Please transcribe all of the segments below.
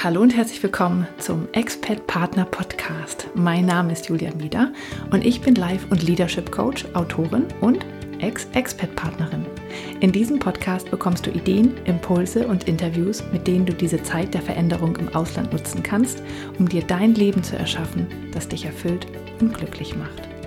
Hallo und herzlich willkommen zum Expat Partner Podcast. Mein Name ist Julia Mieder und ich bin Life- und Leadership Coach, Autorin und Ex-Expat-Partnerin. In diesem Podcast bekommst du Ideen, Impulse und Interviews, mit denen du diese Zeit der Veränderung im Ausland nutzen kannst, um dir dein Leben zu erschaffen, das dich erfüllt und glücklich macht.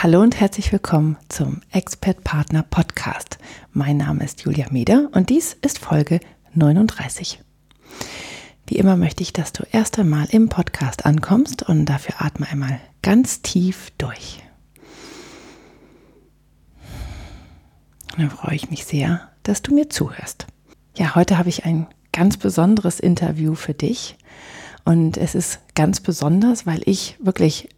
Hallo und herzlich willkommen zum Expert Partner Podcast. Mein Name ist Julia Meder und dies ist Folge 39. Wie immer möchte ich, dass du erst einmal im Podcast ankommst und dafür atme einmal ganz tief durch. Und dann freue ich mich sehr, dass du mir zuhörst. Ja, heute habe ich ein ganz besonderes Interview für dich. Und es ist ganz besonders, weil ich wirklich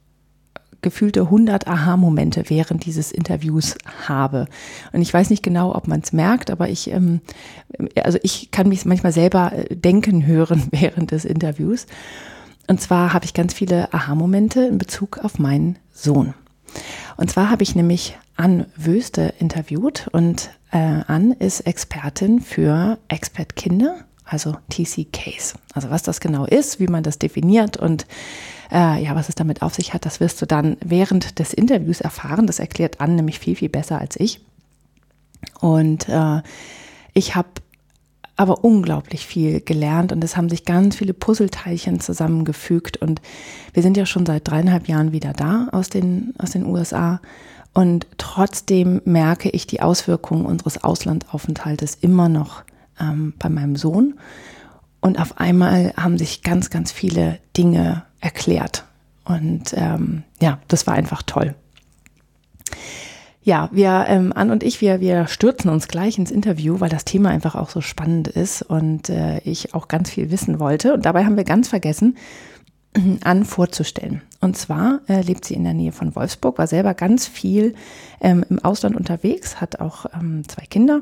gefühlte 100 Aha-Momente während dieses Interviews habe. Und ich weiß nicht genau, ob man es merkt, aber ich, ähm, also ich kann mich manchmal selber äh, denken hören während des Interviews. Und zwar habe ich ganz viele Aha-Momente in Bezug auf meinen Sohn. Und zwar habe ich nämlich Ann Wöste interviewt und äh, Ann ist Expertin für Expert-Kinder, also TC-Case. Also was das genau ist, wie man das definiert und äh, ja, was es damit auf sich hat, das wirst du dann während des Interviews erfahren. Das erklärt Anne nämlich viel, viel besser als ich. Und äh, ich habe aber unglaublich viel gelernt und es haben sich ganz viele Puzzleteilchen zusammengefügt und wir sind ja schon seit dreieinhalb Jahren wieder da aus den, aus den USA und trotzdem merke ich die Auswirkungen unseres Auslandaufenthaltes immer noch ähm, bei meinem Sohn und auf einmal haben sich ganz, ganz viele Dinge erklärt. Und ähm, ja, das war einfach toll. Ja, wir, ähm, Ann und ich, wir, wir stürzen uns gleich ins Interview, weil das Thema einfach auch so spannend ist und äh, ich auch ganz viel wissen wollte. Und dabei haben wir ganz vergessen, Ann vorzustellen. Und zwar äh, lebt sie in der Nähe von Wolfsburg, war selber ganz viel ähm, im Ausland unterwegs, hat auch ähm, zwei Kinder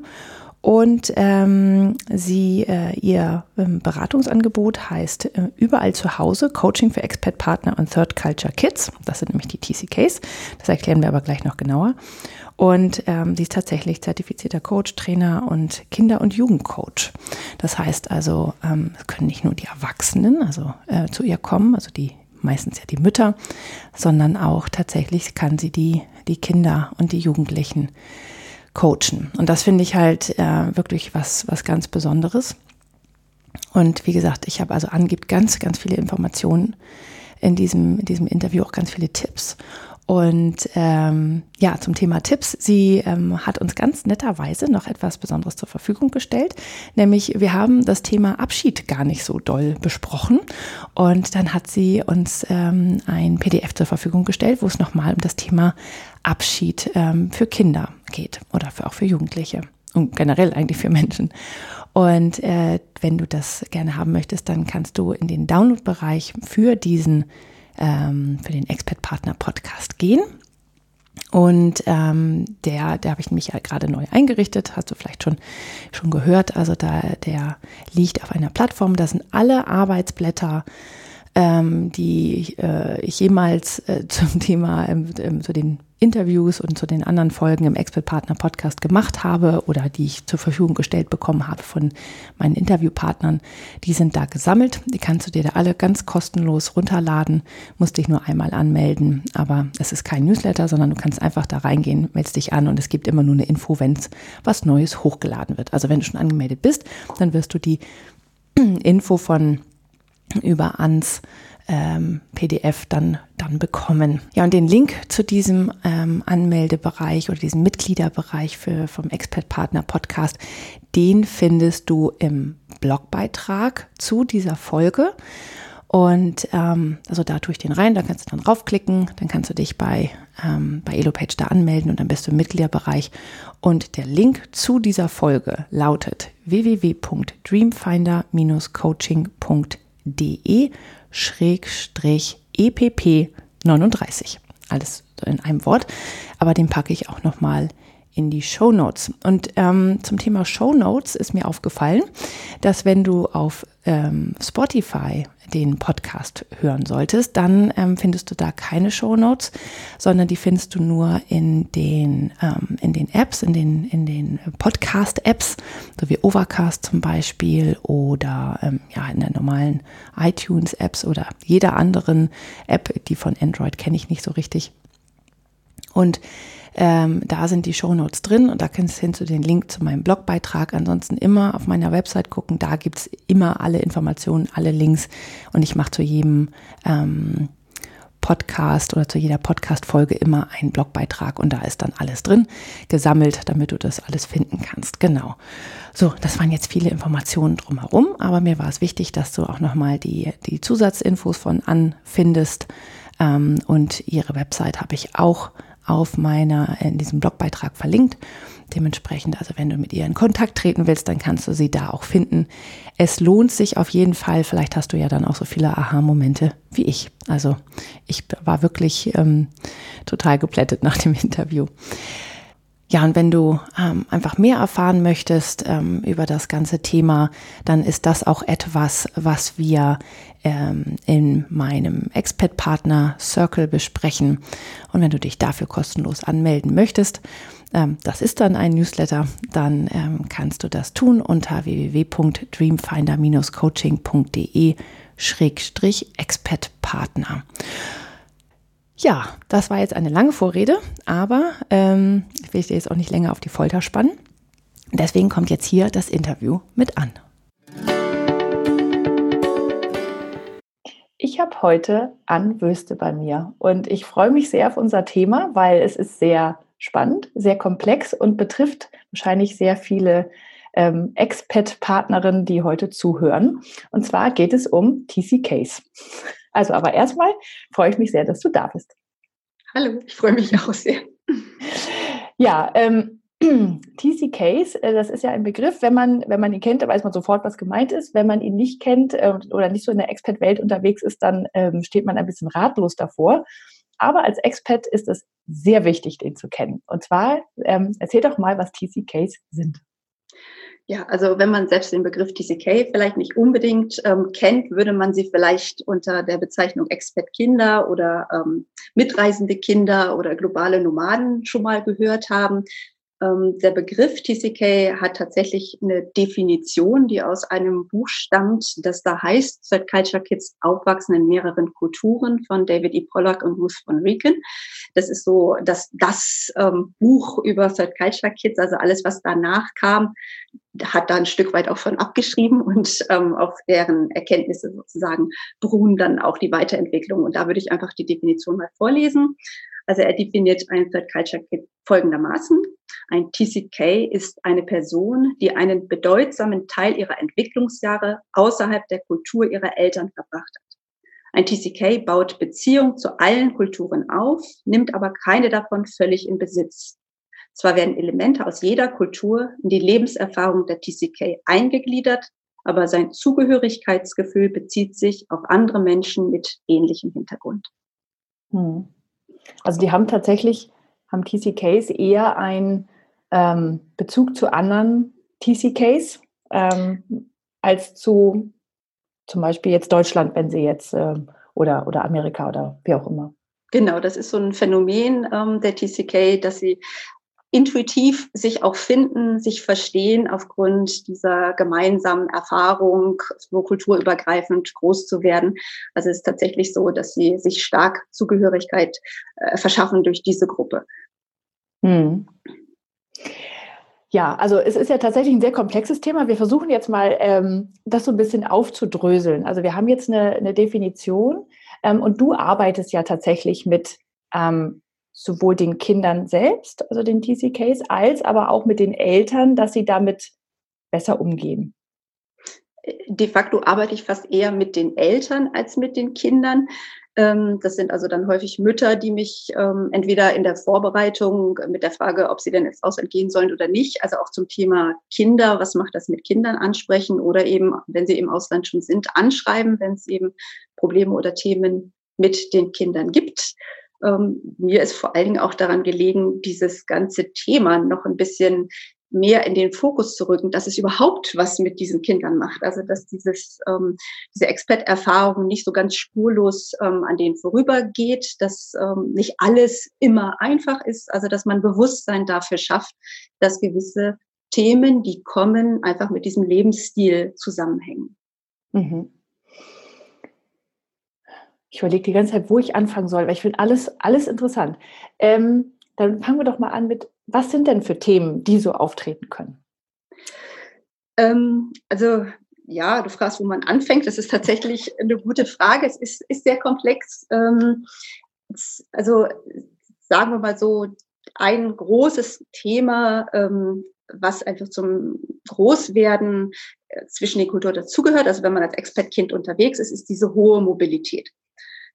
und ähm, sie, äh, ihr ähm, Beratungsangebot heißt äh, Überall zu Hause, Coaching für Expat Partner und Third Culture Kids. Das sind nämlich die TCKs. Das erklären wir aber gleich noch genauer. Und ähm, sie ist tatsächlich zertifizierter Coach, Trainer und Kinder- und Jugendcoach. Das heißt also, ähm, es können nicht nur die Erwachsenen also äh, zu ihr kommen, also die meistens ja die Mütter, sondern auch tatsächlich kann sie die, die Kinder und die Jugendlichen coachen. Und das finde ich halt äh, wirklich was, was ganz Besonderes. Und wie gesagt, ich habe also angibt ganz, ganz viele Informationen in diesem, in diesem Interview, auch ganz viele Tipps. Und ähm, ja, zum Thema Tipps. Sie ähm, hat uns ganz netterweise noch etwas Besonderes zur Verfügung gestellt, nämlich wir haben das Thema Abschied gar nicht so doll besprochen. Und dann hat sie uns ähm, ein PDF zur Verfügung gestellt, wo es nochmal um das Thema Abschied ähm, für Kinder geht oder für, auch für Jugendliche und generell eigentlich für Menschen. Und äh, wenn du das gerne haben möchtest, dann kannst du in den Download-Bereich für diesen ähm, für den Expert Partner Podcast gehen. Und ähm, der, der habe ich nämlich gerade neu eingerichtet, hast du vielleicht schon, schon gehört. Also da, der liegt auf einer Plattform, da sind alle Arbeitsblätter ähm, die äh, ich jemals äh, zum Thema ähm, ähm, zu den Interviews und zu den anderen Folgen im Expert Partner Podcast gemacht habe oder die ich zur Verfügung gestellt bekommen habe von meinen Interviewpartnern, die sind da gesammelt. Die kannst du dir da alle ganz kostenlos runterladen, musst dich nur einmal anmelden, aber es ist kein Newsletter, sondern du kannst einfach da reingehen, meldest dich an und es gibt immer nur eine Info, wenn es was Neues hochgeladen wird. Also wenn du schon angemeldet bist, dann wirst du die Info von über ans ähm, PDF dann, dann bekommen. Ja, und den Link zu diesem ähm, Anmeldebereich oder diesem Mitgliederbereich für, vom Expert Partner Podcast, den findest du im Blogbeitrag zu dieser Folge. Und ähm, also da tue ich den rein, da kannst du dann raufklicken, dann kannst du dich bei, ähm, bei Elopage da anmelden und dann bist du im Mitgliederbereich. Und der Link zu dieser Folge lautet www.dreamfinder-coaching.de de-epp39. Alles in einem Wort, aber den packe ich auch nochmal in die Show Notes. Und ähm, zum Thema Show Notes ist mir aufgefallen, dass wenn du auf ähm, Spotify den Podcast hören solltest, dann ähm, findest du da keine Show Notes, sondern die findest du nur in den, ähm, in den Apps, in den, in den Podcast-Apps, so wie Overcast zum Beispiel oder ähm, ja, in der normalen iTunes-Apps oder jeder anderen App, die von Android kenne ich nicht so richtig. Und ähm, da sind die Shownotes drin und da kannst du den Link zu meinem Blogbeitrag. Ansonsten immer auf meiner Website gucken. Da gibt es immer alle Informationen, alle Links und ich mache zu jedem ähm, Podcast oder zu jeder Podcast-Folge immer einen Blogbeitrag und da ist dann alles drin gesammelt, damit du das alles finden kannst. Genau. So, das waren jetzt viele Informationen drumherum, aber mir war es wichtig, dass du auch nochmal die, die Zusatzinfos von An findest. Ähm, und ihre Website habe ich auch auf meiner, in diesem Blogbeitrag verlinkt. Dementsprechend, also wenn du mit ihr in Kontakt treten willst, dann kannst du sie da auch finden. Es lohnt sich auf jeden Fall. Vielleicht hast du ja dann auch so viele Aha-Momente wie ich. Also ich war wirklich ähm, total geplättet nach dem Interview. Ja, und wenn du ähm, einfach mehr erfahren möchtest ähm, über das ganze Thema, dann ist das auch etwas, was wir ähm, in meinem Expat-Partner Circle besprechen. Und wenn du dich dafür kostenlos anmelden möchtest, ähm, das ist dann ein Newsletter, dann ähm, kannst du das tun unter www.dreamfinder-coaching.de Schrägstrich Expat-Partner. Ja, das war jetzt eine lange Vorrede, aber ähm, ich will dir jetzt auch nicht länger auf die Folter spannen. Deswegen kommt jetzt hier das Interview mit an. Ich habe heute Ann Wöste bei mir und ich freue mich sehr auf unser Thema, weil es ist sehr spannend, sehr komplex und betrifft wahrscheinlich sehr viele ähm, Expat-Partnerinnen, die heute zuhören. Und zwar geht es um TC Case. Also aber erstmal freue ich mich sehr, dass du da bist. Hallo, ich freue mich auch sehr. Ja, ähm, TC Case, äh, das ist ja ein Begriff, wenn man, wenn man ihn kennt, da weiß man sofort, was gemeint ist. Wenn man ihn nicht kennt äh, oder nicht so in der Expat-Welt unterwegs ist, dann ähm, steht man ein bisschen ratlos davor. Aber als Expat ist es sehr wichtig, den zu kennen. Und zwar, ähm, erzähl doch mal, was TC Case sind. Ja, also wenn man selbst den Begriff TCK vielleicht nicht unbedingt ähm, kennt, würde man sie vielleicht unter der Bezeichnung Expat-Kinder oder ähm, mitreisende Kinder oder globale Nomaden schon mal gehört haben. Ähm, der Begriff TCK hat tatsächlich eine Definition, die aus einem Buch stammt, das da heißt Third Culture Kids aufwachsen in mehreren Kulturen von David E. Pollack und Ruth von Rieken. Das ist so das, das ähm, Buch über Third Culture Kids, also alles, was danach kam, hat da ein Stück weit auch von abgeschrieben und ähm, auf deren Erkenntnisse sozusagen beruhen dann auch die Weiterentwicklung. Und da würde ich einfach die Definition mal vorlesen. Also er definiert ein Third Culture Kid folgendermaßen. Ein TCK ist eine Person, die einen bedeutsamen Teil ihrer Entwicklungsjahre außerhalb der Kultur ihrer Eltern verbracht hat. Ein TCK baut Beziehung zu allen Kulturen auf, nimmt aber keine davon völlig in Besitz. Zwar werden Elemente aus jeder Kultur in die Lebenserfahrung der TCK eingegliedert, aber sein Zugehörigkeitsgefühl bezieht sich auf andere Menschen mit ähnlichem Hintergrund. Hm. Also die haben tatsächlich, haben TCKs eher einen ähm, Bezug zu anderen TCKs ähm, als zu zum Beispiel jetzt Deutschland, wenn sie jetzt ähm, oder, oder Amerika oder wie auch immer. Genau, das ist so ein Phänomen ähm, der TCK, dass sie intuitiv sich auch finden, sich verstehen aufgrund dieser gemeinsamen Erfahrung, so kulturübergreifend groß zu werden. Also es ist tatsächlich so, dass sie sich stark Zugehörigkeit äh, verschaffen durch diese Gruppe. Hm. Ja, also es ist ja tatsächlich ein sehr komplexes Thema. Wir versuchen jetzt mal, ähm, das so ein bisschen aufzudröseln. Also wir haben jetzt eine, eine Definition ähm, und du arbeitest ja tatsächlich mit ähm, sowohl den Kindern selbst, also den TCKs, als aber auch mit den Eltern, dass sie damit besser umgehen? De facto arbeite ich fast eher mit den Eltern als mit den Kindern. Ähm, das sind also dann häufig Mütter, die mich ähm, entweder in der Vorbereitung mit der Frage, ob sie denn ins Ausland gehen sollen oder nicht, also auch zum Thema Kinder, was macht das mit Kindern ansprechen oder eben, wenn sie im Ausland schon sind, anschreiben, wenn es eben Probleme oder Themen mit den Kindern gibt. Ähm, mir ist vor allen Dingen auch daran gelegen, dieses ganze Thema noch ein bisschen mehr in den Fokus zu rücken, dass es überhaupt was mit diesen Kindern macht. Also dass dieses, ähm, diese Expert-Erfahrung nicht so ganz spurlos ähm, an denen vorübergeht, dass ähm, nicht alles immer einfach ist, also dass man Bewusstsein dafür schafft, dass gewisse Themen, die kommen, einfach mit diesem Lebensstil zusammenhängen. Mhm. Ich überlege die ganze Zeit, wo ich anfangen soll, weil ich finde alles, alles interessant. Ähm, dann fangen wir doch mal an mit, was sind denn für Themen, die so auftreten können? Ähm, also ja, du fragst, wo man anfängt. Das ist tatsächlich eine gute Frage. Es ist, ist sehr komplex. Ähm, also sagen wir mal so, ein großes Thema, ähm, was einfach zum Großwerden äh, zwischen den Kulturen dazugehört, also wenn man als Expertkind unterwegs ist, ist diese hohe Mobilität.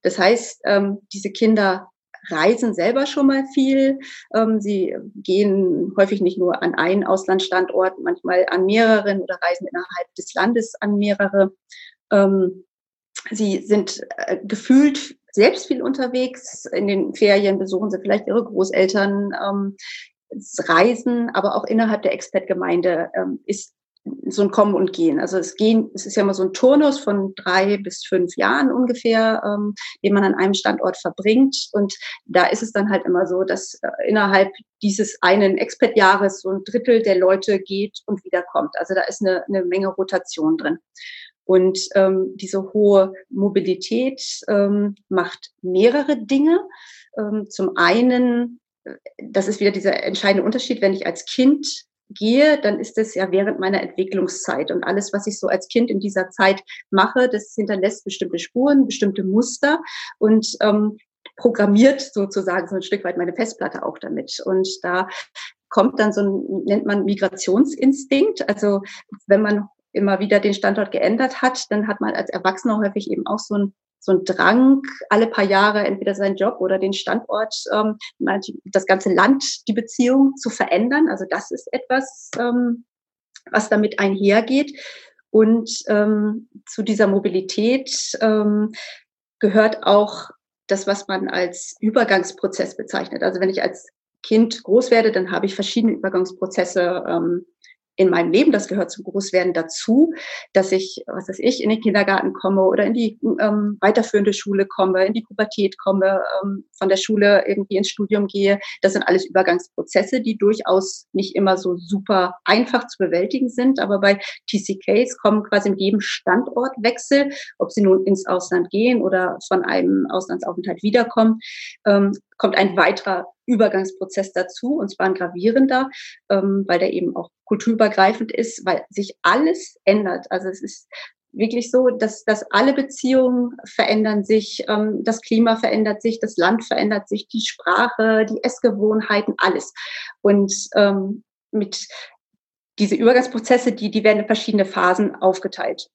Das heißt, ähm, diese Kinder reisen selber schon mal viel. Ähm, sie gehen häufig nicht nur an einen Auslandsstandort, manchmal an mehreren oder reisen innerhalb des Landes an mehrere. Ähm, sie sind äh, gefühlt selbst viel unterwegs. In den Ferien besuchen sie vielleicht ihre Großeltern. Ähm, Reisen, aber auch innerhalb der Expertgemeinde ähm, ist so ein Kommen und Gehen. Also es gehen, es ist ja immer so ein Turnus von drei bis fünf Jahren ungefähr, ähm, den man an einem Standort verbringt. Und da ist es dann halt immer so, dass äh, innerhalb dieses einen Expertjahres so ein Drittel der Leute geht und wiederkommt. Also da ist eine, eine Menge Rotation drin. Und ähm, diese hohe Mobilität ähm, macht mehrere Dinge. Ähm, zum einen, äh, das ist wieder dieser entscheidende Unterschied, wenn ich als Kind gehe, dann ist es ja während meiner Entwicklungszeit. Und alles, was ich so als Kind in dieser Zeit mache, das hinterlässt bestimmte Spuren, bestimmte Muster und ähm, programmiert sozusagen so ein Stück weit meine Festplatte auch damit. Und da kommt dann so ein, nennt man Migrationsinstinkt. Also wenn man immer wieder den Standort geändert hat, dann hat man als Erwachsener häufig eben auch so ein so ein Drang, alle paar Jahre entweder seinen Job oder den Standort, ähm, das ganze Land, die Beziehung zu verändern. Also das ist etwas, ähm, was damit einhergeht. Und ähm, zu dieser Mobilität ähm, gehört auch das, was man als Übergangsprozess bezeichnet. Also wenn ich als Kind groß werde, dann habe ich verschiedene Übergangsprozesse ähm, in meinem Leben, das gehört zum Großwerden dazu, dass ich, was weiß ich, in den Kindergarten komme oder in die ähm, weiterführende Schule komme, in die Pubertät komme, ähm, von der Schule irgendwie ins Studium gehe. Das sind alles Übergangsprozesse, die durchaus nicht immer so super einfach zu bewältigen sind. Aber bei TCKs kommen quasi mit jedem Standortwechsel, ob sie nun ins Ausland gehen oder von einem Auslandsaufenthalt wiederkommen, ähm, kommt ein weiterer Übergangsprozess dazu, und zwar ein gravierender, ähm, weil der eben auch kulturübergreifend ist, weil sich alles ändert. Also es ist wirklich so, dass, dass alle Beziehungen verändern sich, ähm, das Klima verändert sich, das Land verändert sich, die Sprache, die Essgewohnheiten, alles. Und ähm, mit diese Übergangsprozesse, die, die werden in verschiedene Phasen aufgeteilt.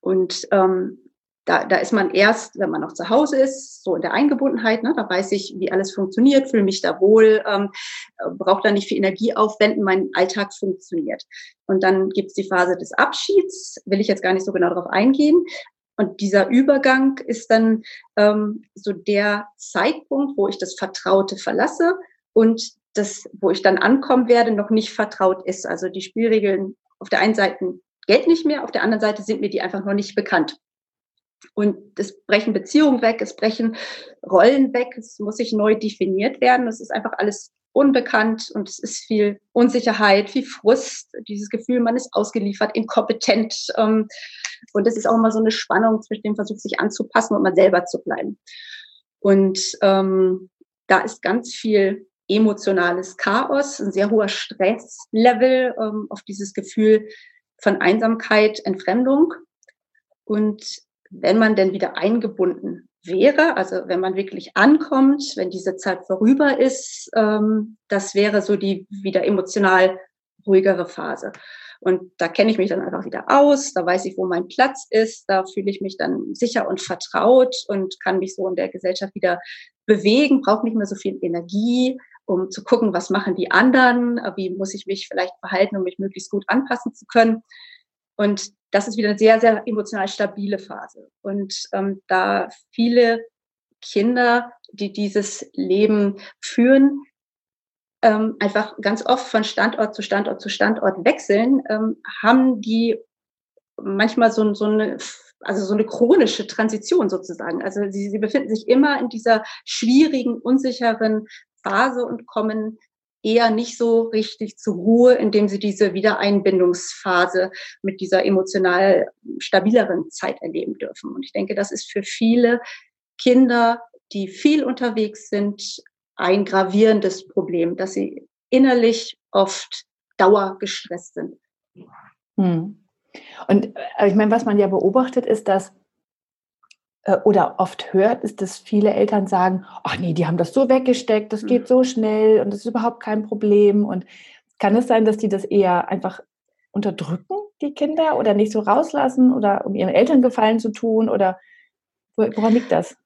Und ähm, da, da ist man erst, wenn man noch zu Hause ist, so in der Eingebundenheit, ne, da weiß ich, wie alles funktioniert, fühle mich da wohl, ähm, brauche da nicht viel Energie aufwenden, mein Alltag funktioniert. Und dann gibt es die Phase des Abschieds, will ich jetzt gar nicht so genau darauf eingehen. Und dieser Übergang ist dann ähm, so der Zeitpunkt, wo ich das Vertraute verlasse und das, wo ich dann ankommen werde, noch nicht vertraut ist. Also die Spielregeln auf der einen Seite gelten nicht mehr, auf der anderen Seite sind mir die einfach noch nicht bekannt. Und es brechen Beziehungen weg, es brechen Rollen weg, es muss sich neu definiert werden. Es ist einfach alles unbekannt und es ist viel Unsicherheit, viel Frust, dieses Gefühl, man ist ausgeliefert, inkompetent. Ähm, und es ist auch immer so eine Spannung zwischen dem Versuch, sich anzupassen und mal selber zu bleiben. Und ähm, da ist ganz viel emotionales Chaos, ein sehr hoher Stresslevel ähm, auf dieses Gefühl von Einsamkeit, Entfremdung. Und wenn man denn wieder eingebunden wäre, also wenn man wirklich ankommt, wenn diese Zeit vorüber ist, ähm, das wäre so die wieder emotional ruhigere Phase. Und da kenne ich mich dann einfach wieder aus, da weiß ich, wo mein Platz ist, da fühle ich mich dann sicher und vertraut und kann mich so in der Gesellschaft wieder bewegen, brauche nicht mehr so viel Energie, um zu gucken, was machen die anderen, wie muss ich mich vielleicht verhalten, um mich möglichst gut anpassen zu können. Und das ist wieder eine sehr, sehr emotional stabile Phase. Und ähm, da viele Kinder, die dieses Leben führen, ähm, einfach ganz oft von Standort zu Standort zu Standort wechseln, ähm, haben die manchmal so, so eine also so eine chronische Transition sozusagen. Also sie, sie befinden sich immer in dieser schwierigen, unsicheren Phase und kommen eher nicht so richtig zur Ruhe, indem sie diese Wiedereinbindungsphase mit dieser emotional stabileren Zeit erleben dürfen. Und ich denke, das ist für viele Kinder, die viel unterwegs sind, ein gravierendes Problem, dass sie innerlich oft dauergestresst sind. Hm. Und äh, ich meine, was man ja beobachtet, ist, dass oder oft hört, ist, dass viele Eltern sagen, ach nee, die haben das so weggesteckt, das geht mhm. so schnell und das ist überhaupt kein Problem. Und kann es sein, dass die das eher einfach unterdrücken, die Kinder, oder nicht so rauslassen oder um ihren Eltern gefallen zu tun? Oder woran liegt das?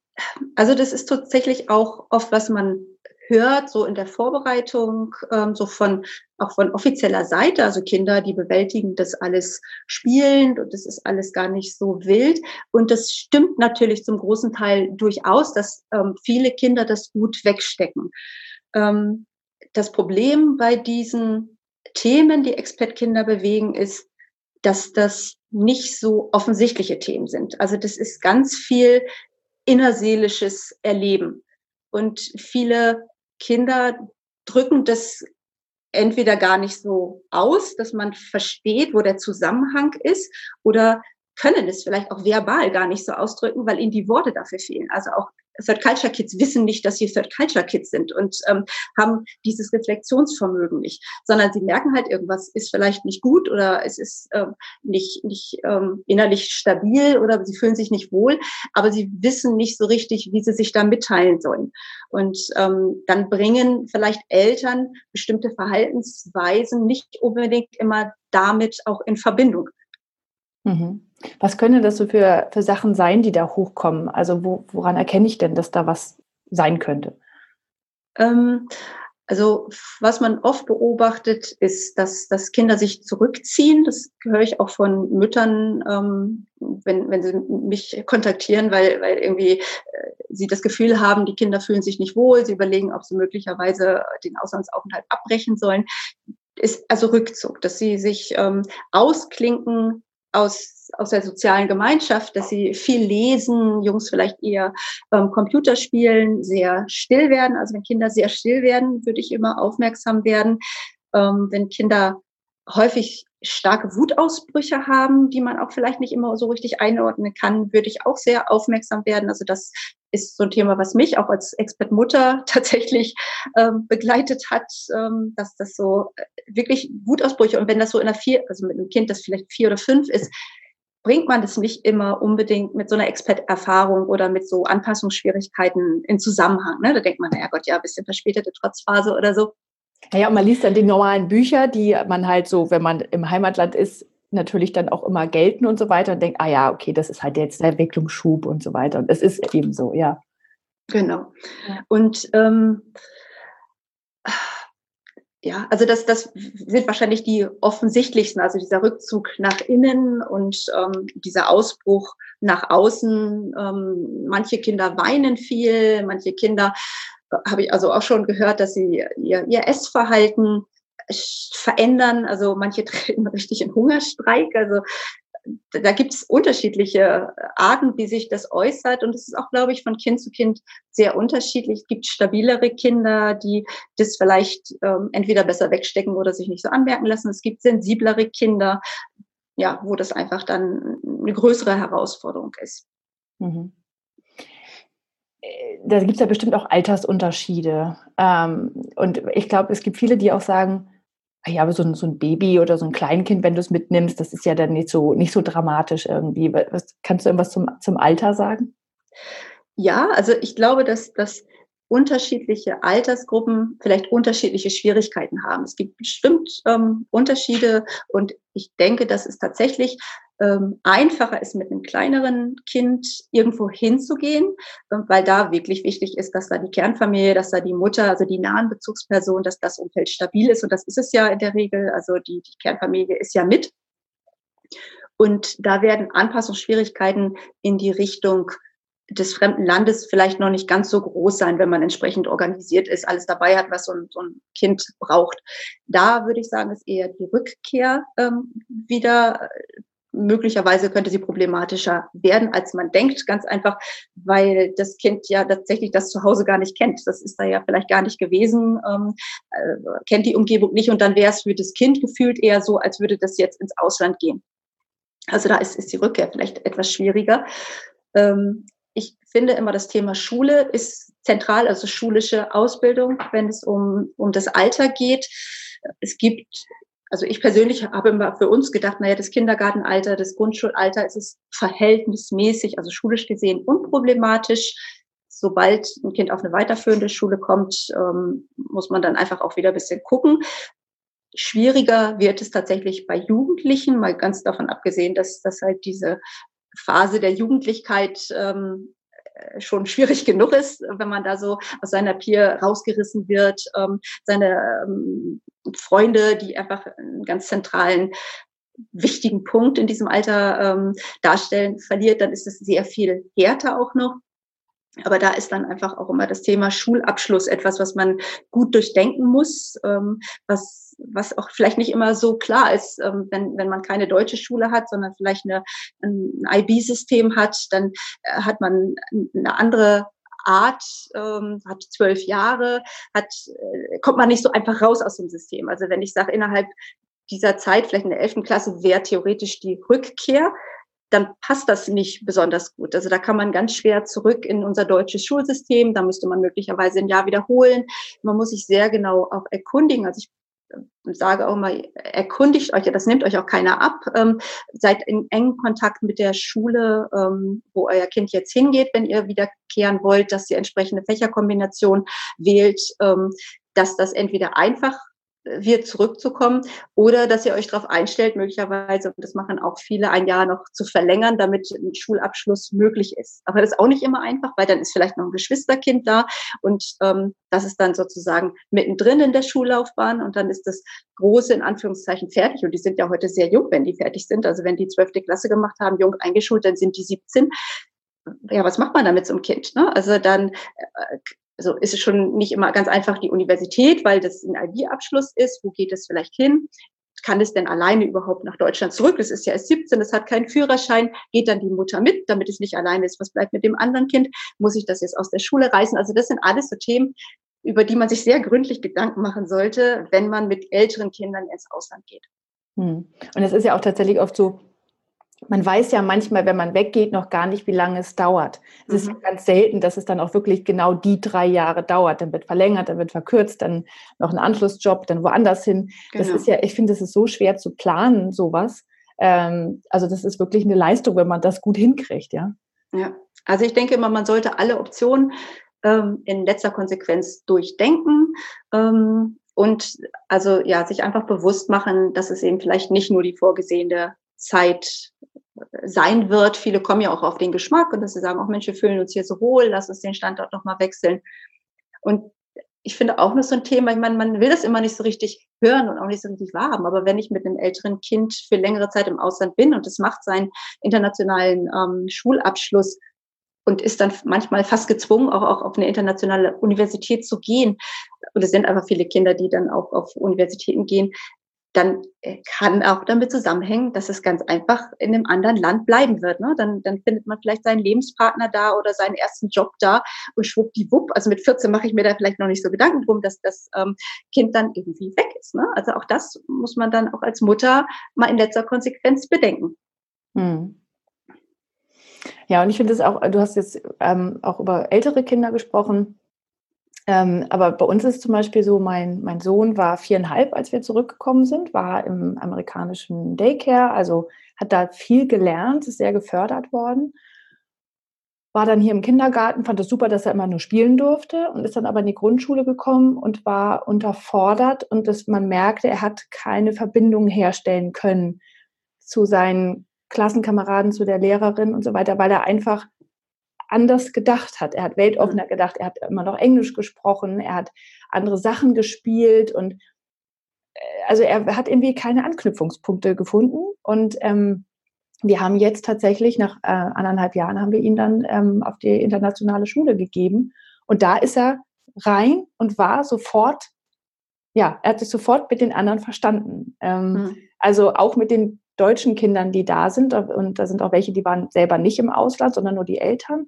Also das ist tatsächlich auch oft, was man hört, so in der Vorbereitung, ähm, so von auch von offizieller Seite, also Kinder, die bewältigen das alles spielend und das ist alles gar nicht so wild. Und das stimmt natürlich zum großen Teil durchaus, dass ähm, viele Kinder das gut wegstecken. Ähm, das Problem bei diesen Themen, die Expertkinder bewegen, ist, dass das nicht so offensichtliche Themen sind. Also das ist ganz viel innerseelisches Erleben. Und viele Kinder drücken das entweder gar nicht so aus, dass man versteht, wo der Zusammenhang ist, oder können es vielleicht auch verbal gar nicht so ausdrücken, weil ihnen die Worte dafür fehlen. Also auch Third Culture Kids wissen nicht, dass sie Third Culture Kids sind und ähm, haben dieses Reflexionsvermögen nicht, sondern sie merken halt, irgendwas ist vielleicht nicht gut oder es ist ähm, nicht, nicht ähm, innerlich stabil oder sie fühlen sich nicht wohl, aber sie wissen nicht so richtig, wie sie sich da mitteilen sollen. Und ähm, dann bringen vielleicht Eltern bestimmte Verhaltensweisen nicht unbedingt immer damit auch in Verbindung. Mhm. Was können das so für, für Sachen sein, die da hochkommen? Also wo, woran erkenne ich denn, dass da was sein könnte? Ähm, also was man oft beobachtet, ist, dass, dass Kinder sich zurückziehen. Das höre ich auch von Müttern, ähm, wenn, wenn sie mich kontaktieren, weil, weil irgendwie äh, sie das Gefühl haben, die Kinder fühlen sich nicht wohl. Sie überlegen, ob sie möglicherweise den Auslandsaufenthalt abbrechen sollen. Ist also Rückzug, dass sie sich ähm, ausklinken aus, aus der sozialen Gemeinschaft, dass sie viel lesen, Jungs vielleicht eher ähm, Computer sehr still werden. Also wenn Kinder sehr still werden, würde ich immer aufmerksam werden. Ähm, wenn Kinder häufig starke Wutausbrüche haben, die man auch vielleicht nicht immer so richtig einordnen kann, würde ich auch sehr aufmerksam werden. Also das ist so ein Thema, was mich auch als Expert-Mutter tatsächlich ähm, begleitet hat, ähm, dass das so äh, wirklich Wutausbrüche und wenn das so in einer vier, also mit einem Kind, das vielleicht vier oder fünf ist, bringt man das nicht immer unbedingt mit so einer Expert-Erfahrung oder mit so Anpassungsschwierigkeiten in Zusammenhang. Ne? Da denkt man, naja Gott, ja, ein bisschen verspätete Trotzphase oder so. Naja, und man liest dann die normalen Bücher, die man halt so, wenn man im Heimatland ist, natürlich dann auch immer gelten und so weiter und denkt, ah ja, okay, das ist halt jetzt der Entwicklungsschub und so weiter. Und es ist eben so, ja. Genau. Ja. Und ähm, ja, also das, das sind wahrscheinlich die offensichtlichsten, also dieser Rückzug nach innen und ähm, dieser Ausbruch nach außen. Ähm, manche Kinder weinen viel, manche Kinder habe ich also auch schon gehört, dass sie ihr, ihr Essverhalten verändern. Also manche treten richtig in Hungerstreik. Also da gibt es unterschiedliche Arten, wie sich das äußert. Und es ist auch, glaube ich, von Kind zu Kind sehr unterschiedlich. Es gibt stabilere Kinder, die das vielleicht ähm, entweder besser wegstecken oder sich nicht so anmerken lassen. Es gibt sensiblere Kinder, ja, wo das einfach dann eine größere Herausforderung ist. Mhm da gibt es ja bestimmt auch Altersunterschiede. Ähm, und ich glaube, es gibt viele, die auch sagen, ja, aber so ein, so ein Baby oder so ein Kleinkind, wenn du es mitnimmst, das ist ja dann nicht so, nicht so dramatisch irgendwie. Was, kannst du irgendwas zum, zum Alter sagen? Ja, also ich glaube, dass, dass unterschiedliche Altersgruppen vielleicht unterschiedliche Schwierigkeiten haben. Es gibt bestimmt ähm, Unterschiede und ich denke, dass es tatsächlich ähm, einfacher ist, mit einem kleineren Kind irgendwo hinzugehen, äh, weil da wirklich wichtig ist, dass da die Kernfamilie, dass da die Mutter, also die nahen Bezugsperson, dass das Umfeld stabil ist. Und das ist es ja in der Regel. Also die, die Kernfamilie ist ja mit. Und da werden Anpassungsschwierigkeiten in die Richtung des fremden Landes vielleicht noch nicht ganz so groß sein, wenn man entsprechend organisiert ist, alles dabei hat, was so ein, so ein Kind braucht. Da würde ich sagen, ist eher die Rückkehr ähm, wieder möglicherweise könnte sie problematischer werden, als man denkt. Ganz einfach, weil das Kind ja tatsächlich das Zuhause gar nicht kennt. Das ist da ja vielleicht gar nicht gewesen, ähm, äh, kennt die Umgebung nicht und dann wäre es für das Kind gefühlt eher so, als würde das jetzt ins Ausland gehen. Also da ist, ist die Rückkehr vielleicht etwas schwieriger. Ähm, ich finde immer, das Thema Schule ist zentral, also schulische Ausbildung, wenn es um, um das Alter geht. Es gibt also ich persönlich habe immer für uns gedacht, naja, das Kindergartenalter, das Grundschulalter ist es verhältnismäßig, also schulisch gesehen unproblematisch. Sobald ein Kind auf eine weiterführende Schule kommt, ähm, muss man dann einfach auch wieder ein bisschen gucken. Schwieriger wird es tatsächlich bei Jugendlichen, mal ganz davon abgesehen, dass, dass halt diese Phase der Jugendlichkeit ähm, schon schwierig genug ist, wenn man da so aus seiner Peer rausgerissen wird, ähm, seine ähm, Freunde, die einfach einen ganz zentralen wichtigen Punkt in diesem Alter ähm, darstellen, verliert, dann ist es sehr viel härter auch noch. Aber da ist dann einfach auch immer das Thema Schulabschluss etwas, was man gut durchdenken muss, ähm, was, was auch vielleicht nicht immer so klar ist, ähm, wenn, wenn man keine deutsche Schule hat, sondern vielleicht eine, ein IB-System hat, dann äh, hat man eine andere Art, ähm, hat zwölf Jahre, hat, äh, kommt man nicht so einfach raus aus dem System. Also wenn ich sage, innerhalb dieser Zeit, vielleicht in der elften Klasse, wäre theoretisch die Rückkehr, dann passt das nicht besonders gut. Also da kann man ganz schwer zurück in unser deutsches Schulsystem. Da müsste man möglicherweise ein Jahr wiederholen. Man muss sich sehr genau auch erkundigen. Also ich sage auch mal, erkundigt euch, das nimmt euch auch keiner ab. Ähm, seid in engen Kontakt mit der Schule, ähm, wo euer Kind jetzt hingeht, wenn ihr wiederkehren wollt, dass ihr entsprechende Fächerkombination wählt, ähm, dass das entweder einfach wird zurückzukommen oder dass ihr euch darauf einstellt, möglicherweise, und das machen auch viele, ein Jahr noch zu verlängern, damit ein Schulabschluss möglich ist. Aber das ist auch nicht immer einfach, weil dann ist vielleicht noch ein Geschwisterkind da und ähm, das ist dann sozusagen mittendrin in der Schullaufbahn und dann ist das Große in Anführungszeichen fertig und die sind ja heute sehr jung, wenn die fertig sind. Also wenn die zwölfte Klasse gemacht haben, jung eingeschult, dann sind die 17 ja, was macht man damit zum Kind? Ne? Also dann äh, also ist es schon nicht immer ganz einfach die Universität, weil das ein IB-Abschluss ist. Wo geht es vielleicht hin? Kann es denn alleine überhaupt nach Deutschland zurück? Das ist ja erst 17, das hat keinen Führerschein. Geht dann die Mutter mit, damit es nicht alleine ist? Was bleibt mit dem anderen Kind? Muss ich das jetzt aus der Schule reißen? Also das sind alles so Themen, über die man sich sehr gründlich Gedanken machen sollte, wenn man mit älteren Kindern ins Ausland geht. Hm. Und es ist ja auch tatsächlich oft so, man weiß ja manchmal, wenn man weggeht, noch gar nicht, wie lange es dauert. Es mhm. ist ja ganz selten, dass es dann auch wirklich genau die drei Jahre dauert. Dann wird verlängert, dann wird verkürzt, dann noch ein Anschlussjob, dann woanders hin. Genau. Das ist ja, ich finde, es ist so schwer zu planen, sowas. Ähm, also das ist wirklich eine Leistung, wenn man das gut hinkriegt, ja. Ja, also ich denke immer, man sollte alle Optionen ähm, in letzter Konsequenz durchdenken. Ähm, und also ja, sich einfach bewusst machen, dass es eben vielleicht nicht nur die vorgesehene Zeit sein wird. Viele kommen ja auch auf den Geschmack und dass sie sagen, auch Mensch, wir fühlen uns hier so wohl, lass uns den Standort nochmal wechseln. Und ich finde auch noch so ein Thema, ich meine, man will das immer nicht so richtig hören und auch nicht so richtig wahrhaben, aber wenn ich mit einem älteren Kind für längere Zeit im Ausland bin und es macht seinen internationalen ähm, Schulabschluss und ist dann manchmal fast gezwungen, auch, auch auf eine internationale Universität zu gehen, und es sind einfach viele Kinder, die dann auch auf Universitäten gehen, dann äh, kann auch damit zusammenhängen, dass es ganz einfach in einem anderen Land bleiben wird. Ne? Dann, dann findet man vielleicht seinen Lebenspartner da oder seinen ersten Job da und schwuppdiwupp. Also mit 14 mache ich mir da vielleicht noch nicht so Gedanken drum, dass das ähm, Kind dann irgendwie weg ist. Ne? Also auch das muss man dann auch als Mutter mal in letzter Konsequenz bedenken. Hm. Ja, und ich finde es auch, du hast jetzt ähm, auch über ältere Kinder gesprochen. Ähm, aber bei uns ist zum Beispiel so, mein, mein Sohn war viereinhalb, als wir zurückgekommen sind, war im amerikanischen Daycare, also hat da viel gelernt, ist sehr gefördert worden. War dann hier im Kindergarten, fand es super, dass er immer nur spielen durfte und ist dann aber in die Grundschule gekommen und war unterfordert und dass man merkte, er hat keine Verbindung herstellen können zu seinen Klassenkameraden, zu der Lehrerin und so weiter, weil er einfach anders gedacht hat. Er hat weltoffener mhm. gedacht, er hat immer noch Englisch gesprochen, er hat andere Sachen gespielt und äh, also er hat irgendwie keine Anknüpfungspunkte gefunden und ähm, wir haben jetzt tatsächlich nach äh, anderthalb Jahren haben wir ihn dann ähm, auf die internationale Schule gegeben und da ist er rein und war sofort, ja, er hat sich sofort mit den anderen verstanden. Ähm, mhm. Also auch mit den deutschen Kindern, die da sind und da sind auch welche, die waren selber nicht im Ausland, sondern nur die Eltern.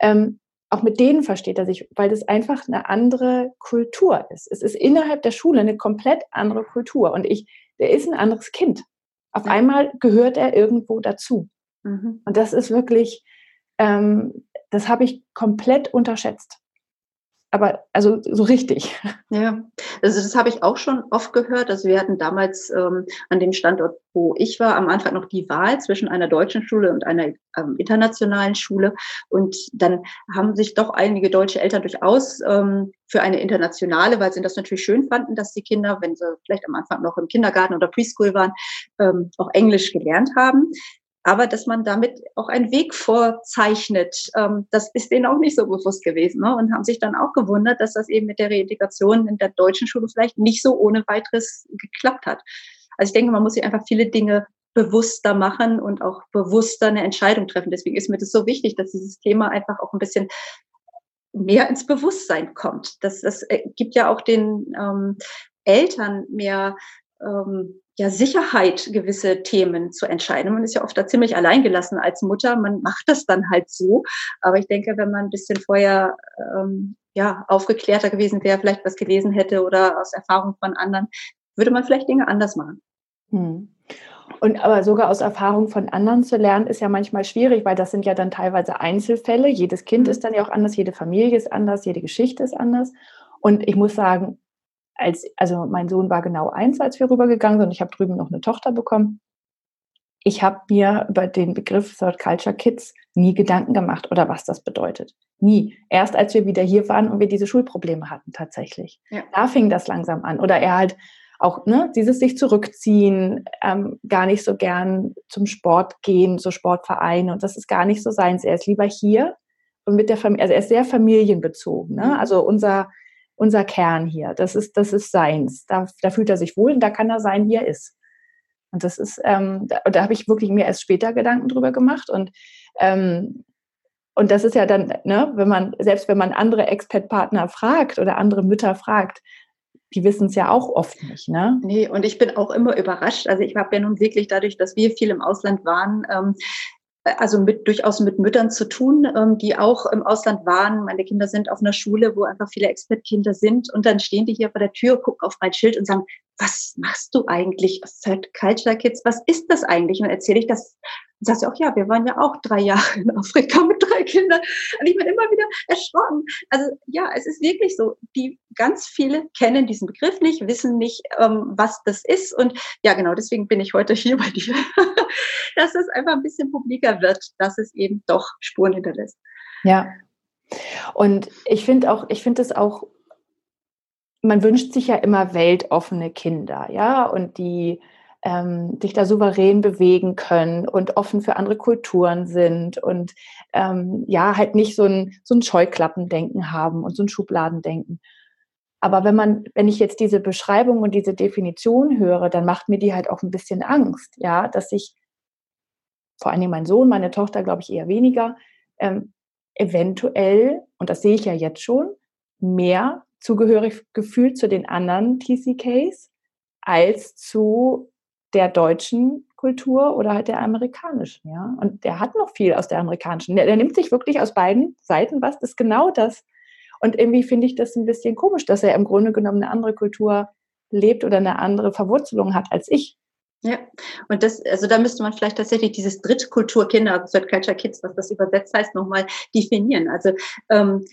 Ähm, auch mit denen versteht er sich, weil das einfach eine andere Kultur ist. Es ist innerhalb der Schule eine komplett andere Kultur und ich, der ist ein anderes Kind. Auf ja. einmal gehört er irgendwo dazu. Mhm. Und das ist wirklich, ähm, das habe ich komplett unterschätzt. Aber also so richtig. Ja, also das habe ich auch schon oft gehört. Also wir hatten damals ähm, an dem Standort, wo ich war, am Anfang noch die Wahl zwischen einer deutschen Schule und einer ähm, internationalen Schule. Und dann haben sich doch einige deutsche Eltern durchaus ähm, für eine internationale, weil sie das natürlich schön fanden, dass die Kinder, wenn sie vielleicht am Anfang noch im Kindergarten oder Preschool waren, ähm, auch Englisch gelernt haben aber dass man damit auch einen Weg vorzeichnet, ähm, das ist denen auch nicht so bewusst gewesen ne? und haben sich dann auch gewundert, dass das eben mit der Reintegration in der deutschen Schule vielleicht nicht so ohne weiteres geklappt hat. Also ich denke, man muss sich einfach viele Dinge bewusster machen und auch bewusster eine Entscheidung treffen. Deswegen ist mir das so wichtig, dass dieses Thema einfach auch ein bisschen mehr ins Bewusstsein kommt. Das, das äh, gibt ja auch den ähm, Eltern mehr ähm, ja, Sicherheit, gewisse Themen zu entscheiden. Man ist ja oft da ziemlich alleingelassen als Mutter. Man macht das dann halt so. Aber ich denke, wenn man ein bisschen vorher ähm, ja, aufgeklärter gewesen wäre, vielleicht was gelesen hätte oder aus Erfahrung von anderen, würde man vielleicht Dinge anders machen. Hm. Und aber sogar aus Erfahrung von anderen zu lernen, ist ja manchmal schwierig, weil das sind ja dann teilweise Einzelfälle. Jedes Kind mhm. ist dann ja auch anders, jede Familie ist anders, jede Geschichte ist anders. Und ich muss sagen, als, also mein Sohn war genau eins, als wir rübergegangen sind ich habe drüben noch eine Tochter bekommen. Ich habe mir über den Begriff Third Culture Kids nie Gedanken gemacht oder was das bedeutet. Nie. Erst als wir wieder hier waren und wir diese Schulprobleme hatten tatsächlich. Ja. Da fing das langsam an. Oder er halt auch ne, dieses sich zurückziehen, ähm, gar nicht so gern zum Sport gehen, so Sportvereine und das ist gar nicht so seins. Er ist lieber hier und mit der Familie, also er ist sehr familienbezogen. Ne? Mhm. Also unser unser Kern hier. Das ist, das ist seins. Da, da fühlt er sich wohl und da kann er sein, wie er ist. Und das ist, ähm, da, da habe ich wirklich mir erst später Gedanken drüber gemacht und ähm, und das ist ja dann, ne, wenn man, selbst wenn man andere Expert-Partner fragt oder andere Mütter fragt, die wissen es ja auch oft nicht, ne? Nee, und ich bin auch immer überrascht. Also ich habe ja nun wirklich dadurch, dass wir viel im Ausland waren, ähm, also mit, durchaus mit Müttern zu tun, ähm, die auch im Ausland waren. Meine Kinder sind auf einer Schule, wo einfach viele Expertkinder sind. Und dann stehen die hier vor der Tür, gucken auf mein Schild und sagen, was machst du eigentlich? Third Culture Kids, was ist das eigentlich? Und erzähle ich das und sagst du auch, ja, wir waren ja auch drei Jahre in Afrika mit drei Kindern. Und ich bin immer wieder erschrocken. Also ja, es ist wirklich so, die ganz viele kennen diesen Begriff nicht, wissen nicht, ähm, was das ist. Und ja, genau, deswegen bin ich heute hier bei dir, dass es einfach ein bisschen publiker wird, dass es eben doch Spuren hinterlässt. Ja. Und ich finde auch, ich finde es auch man wünscht sich ja immer weltoffene Kinder, ja, und die ähm, sich da souverän bewegen können und offen für andere Kulturen sind und ähm, ja, halt nicht so ein, so ein Scheuklappendenken haben und so ein Schubladendenken. Aber wenn man, wenn ich jetzt diese Beschreibung und diese Definition höre, dann macht mir die halt auch ein bisschen Angst, ja, dass ich, vor allem mein Sohn, meine Tochter, glaube ich, eher weniger, ähm, eventuell, und das sehe ich ja jetzt schon, mehr zugehörig gefühlt zu den anderen TCKs als zu der deutschen Kultur oder halt der amerikanischen, ja. Und der hat noch viel aus der amerikanischen. Der, der nimmt sich wirklich aus beiden Seiten was. Das ist genau das. Und irgendwie finde ich das ein bisschen komisch, dass er im Grunde genommen eine andere Kultur lebt oder eine andere Verwurzelung hat als ich. Ja, und das, also da müsste man vielleicht tatsächlich dieses Drittkulturkinder, also Third Culture Kids, was das übersetzt heißt, nochmal definieren. Also ähm,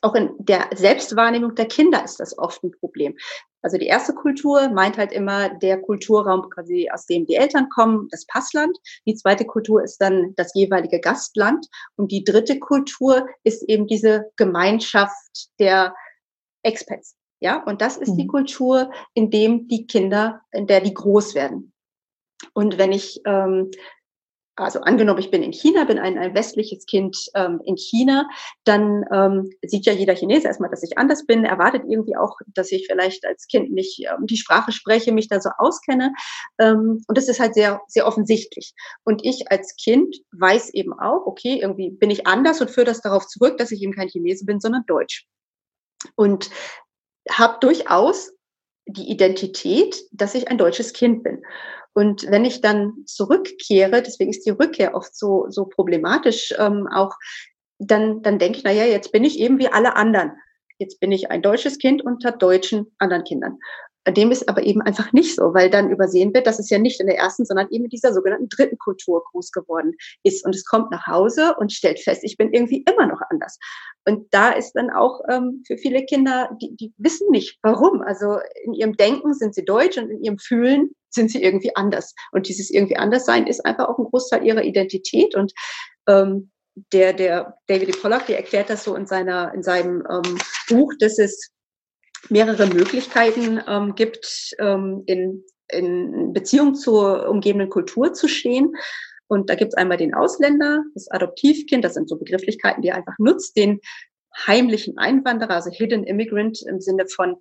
auch in der Selbstwahrnehmung der Kinder ist das oft ein Problem. Also die erste Kultur meint halt immer der Kulturraum quasi, aus dem die Eltern kommen, das Passland. Die zweite Kultur ist dann das jeweilige Gastland. Und die dritte Kultur ist eben diese Gemeinschaft der Expats. Ja, und das ist mhm. die Kultur, in dem die Kinder, in der die groß werden. Und wenn ich ähm, also angenommen, ich bin in China, bin ein, ein westliches Kind ähm, in China, dann ähm, sieht ja jeder Chinese erstmal, dass ich anders bin, erwartet irgendwie auch, dass ich vielleicht als Kind nicht ähm, die Sprache spreche, mich da so auskenne. Ähm, und das ist halt sehr, sehr offensichtlich. Und ich als Kind weiß eben auch, okay, irgendwie bin ich anders und führe das darauf zurück, dass ich eben kein Chinese bin, sondern Deutsch. Und habe durchaus die Identität, dass ich ein deutsches Kind bin. Und wenn ich dann zurückkehre, deswegen ist die Rückkehr oft so, so problematisch, ähm, auch dann, dann denke ich, na ja, jetzt bin ich eben wie alle anderen. Jetzt bin ich ein deutsches Kind unter deutschen anderen Kindern. Dem ist aber eben einfach nicht so, weil dann übersehen wird, dass es ja nicht in der ersten, sondern eben in dieser sogenannten dritten Kultur groß geworden ist. Und es kommt nach Hause und stellt fest, ich bin irgendwie immer noch anders. Und da ist dann auch ähm, für viele Kinder, die, die wissen nicht, warum. Also in ihrem Denken sind sie deutsch und in ihrem Fühlen sind sie irgendwie anders. Und dieses irgendwie anders sein ist einfach auch ein Großteil ihrer Identität. Und ähm, der, der David E. Pollack, der erklärt das so in seiner, in seinem ähm, Buch, dass es mehrere Möglichkeiten ähm, gibt, ähm, in, in Beziehung zur umgebenden Kultur zu stehen. Und da gibt es einmal den Ausländer, das Adoptivkind, das sind so Begrifflichkeiten, die er einfach nutzt, den heimlichen Einwanderer, also Hidden Immigrant im Sinne von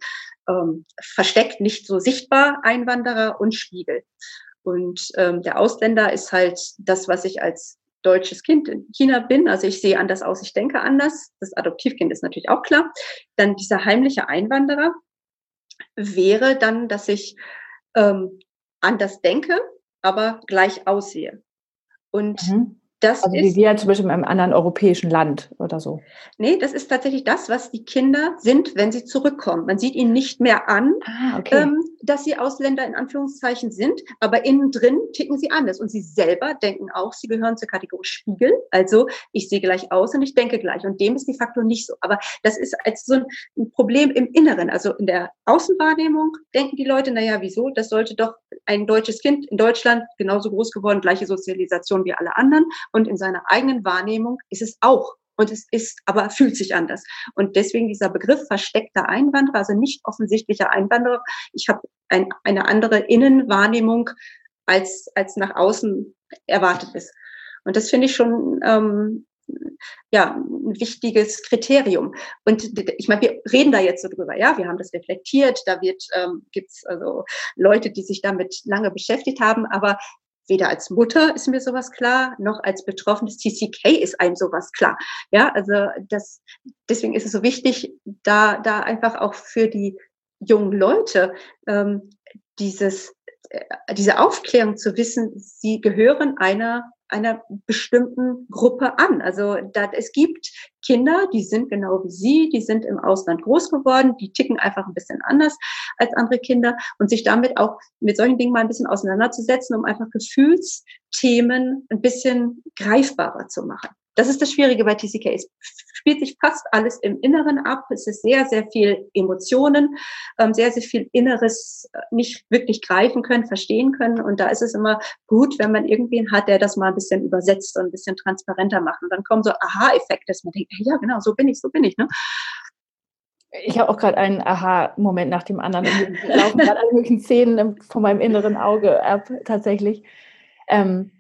ähm, versteckt, nicht so sichtbar Einwanderer und Spiegel. Und ähm, der Ausländer ist halt das, was ich als deutsches Kind in China bin. Also ich sehe anders aus, ich denke anders. Das Adoptivkind ist natürlich auch klar. Dann dieser heimliche Einwanderer wäre dann, dass ich ähm, anders denke, aber gleich aussehe. Und mhm. Das also wie wir zum Beispiel in einem anderen europäischen Land oder so. Nee, das ist tatsächlich das, was die Kinder sind, wenn sie zurückkommen. Man sieht ihnen nicht mehr an, ah, okay. ähm, dass sie Ausländer in Anführungszeichen sind, aber innen drin ticken sie anders. Und sie selber denken auch, sie gehören zur Kategorie Spiegel. Also ich sehe gleich aus und ich denke gleich. Und dem ist die Faktor nicht so. Aber das ist als so ein Problem im Inneren. Also in der Außenwahrnehmung denken die Leute, naja, wieso? Das sollte doch ein deutsches Kind in Deutschland genauso groß geworden, gleiche Sozialisation wie alle anderen und in seiner eigenen Wahrnehmung ist es auch. Und es ist, aber fühlt sich anders. Und deswegen dieser Begriff versteckter Einwanderer, also nicht offensichtlicher Einwanderer. Ich habe ein, eine andere Innenwahrnehmung, als, als nach außen erwartet ist. Und das finde ich schon ähm, ja, ein wichtiges Kriterium. Und ich meine, wir reden da jetzt so drüber, ja, wir haben das reflektiert, da wird, ähm, gibt's also Leute, die sich damit lange beschäftigt haben, aber weder als Mutter ist mir sowas klar, noch als betroffenes TCK ist einem sowas klar. Ja, also das, deswegen ist es so wichtig, da, da einfach auch für die jungen Leute ähm, dieses, äh, diese Aufklärung zu wissen, sie gehören einer einer bestimmten Gruppe an. Also da, es gibt Kinder, die sind genau wie Sie, die sind im Ausland groß geworden, die ticken einfach ein bisschen anders als andere Kinder und sich damit auch mit solchen Dingen mal ein bisschen auseinanderzusetzen, um einfach Gefühlsthemen ein bisschen greifbarer zu machen. Das ist das Schwierige bei TCK. Es spielt sich fast alles im Inneren ab. Es ist sehr, sehr viel Emotionen, ähm, sehr, sehr viel Inneres äh, nicht wirklich greifen können, verstehen können. Und da ist es immer gut, wenn man irgendwen hat, der das mal ein bisschen übersetzt und ein bisschen transparenter macht. Und dann kommen so Aha-Effekte, dass man denkt, ja, genau, so bin ich, so bin ich. Ne? Ich habe auch gerade einen Aha-Moment nach dem anderen. Ich laufen gerade alle möglichen Szenen von meinem inneren Auge ab, tatsächlich. Ähm,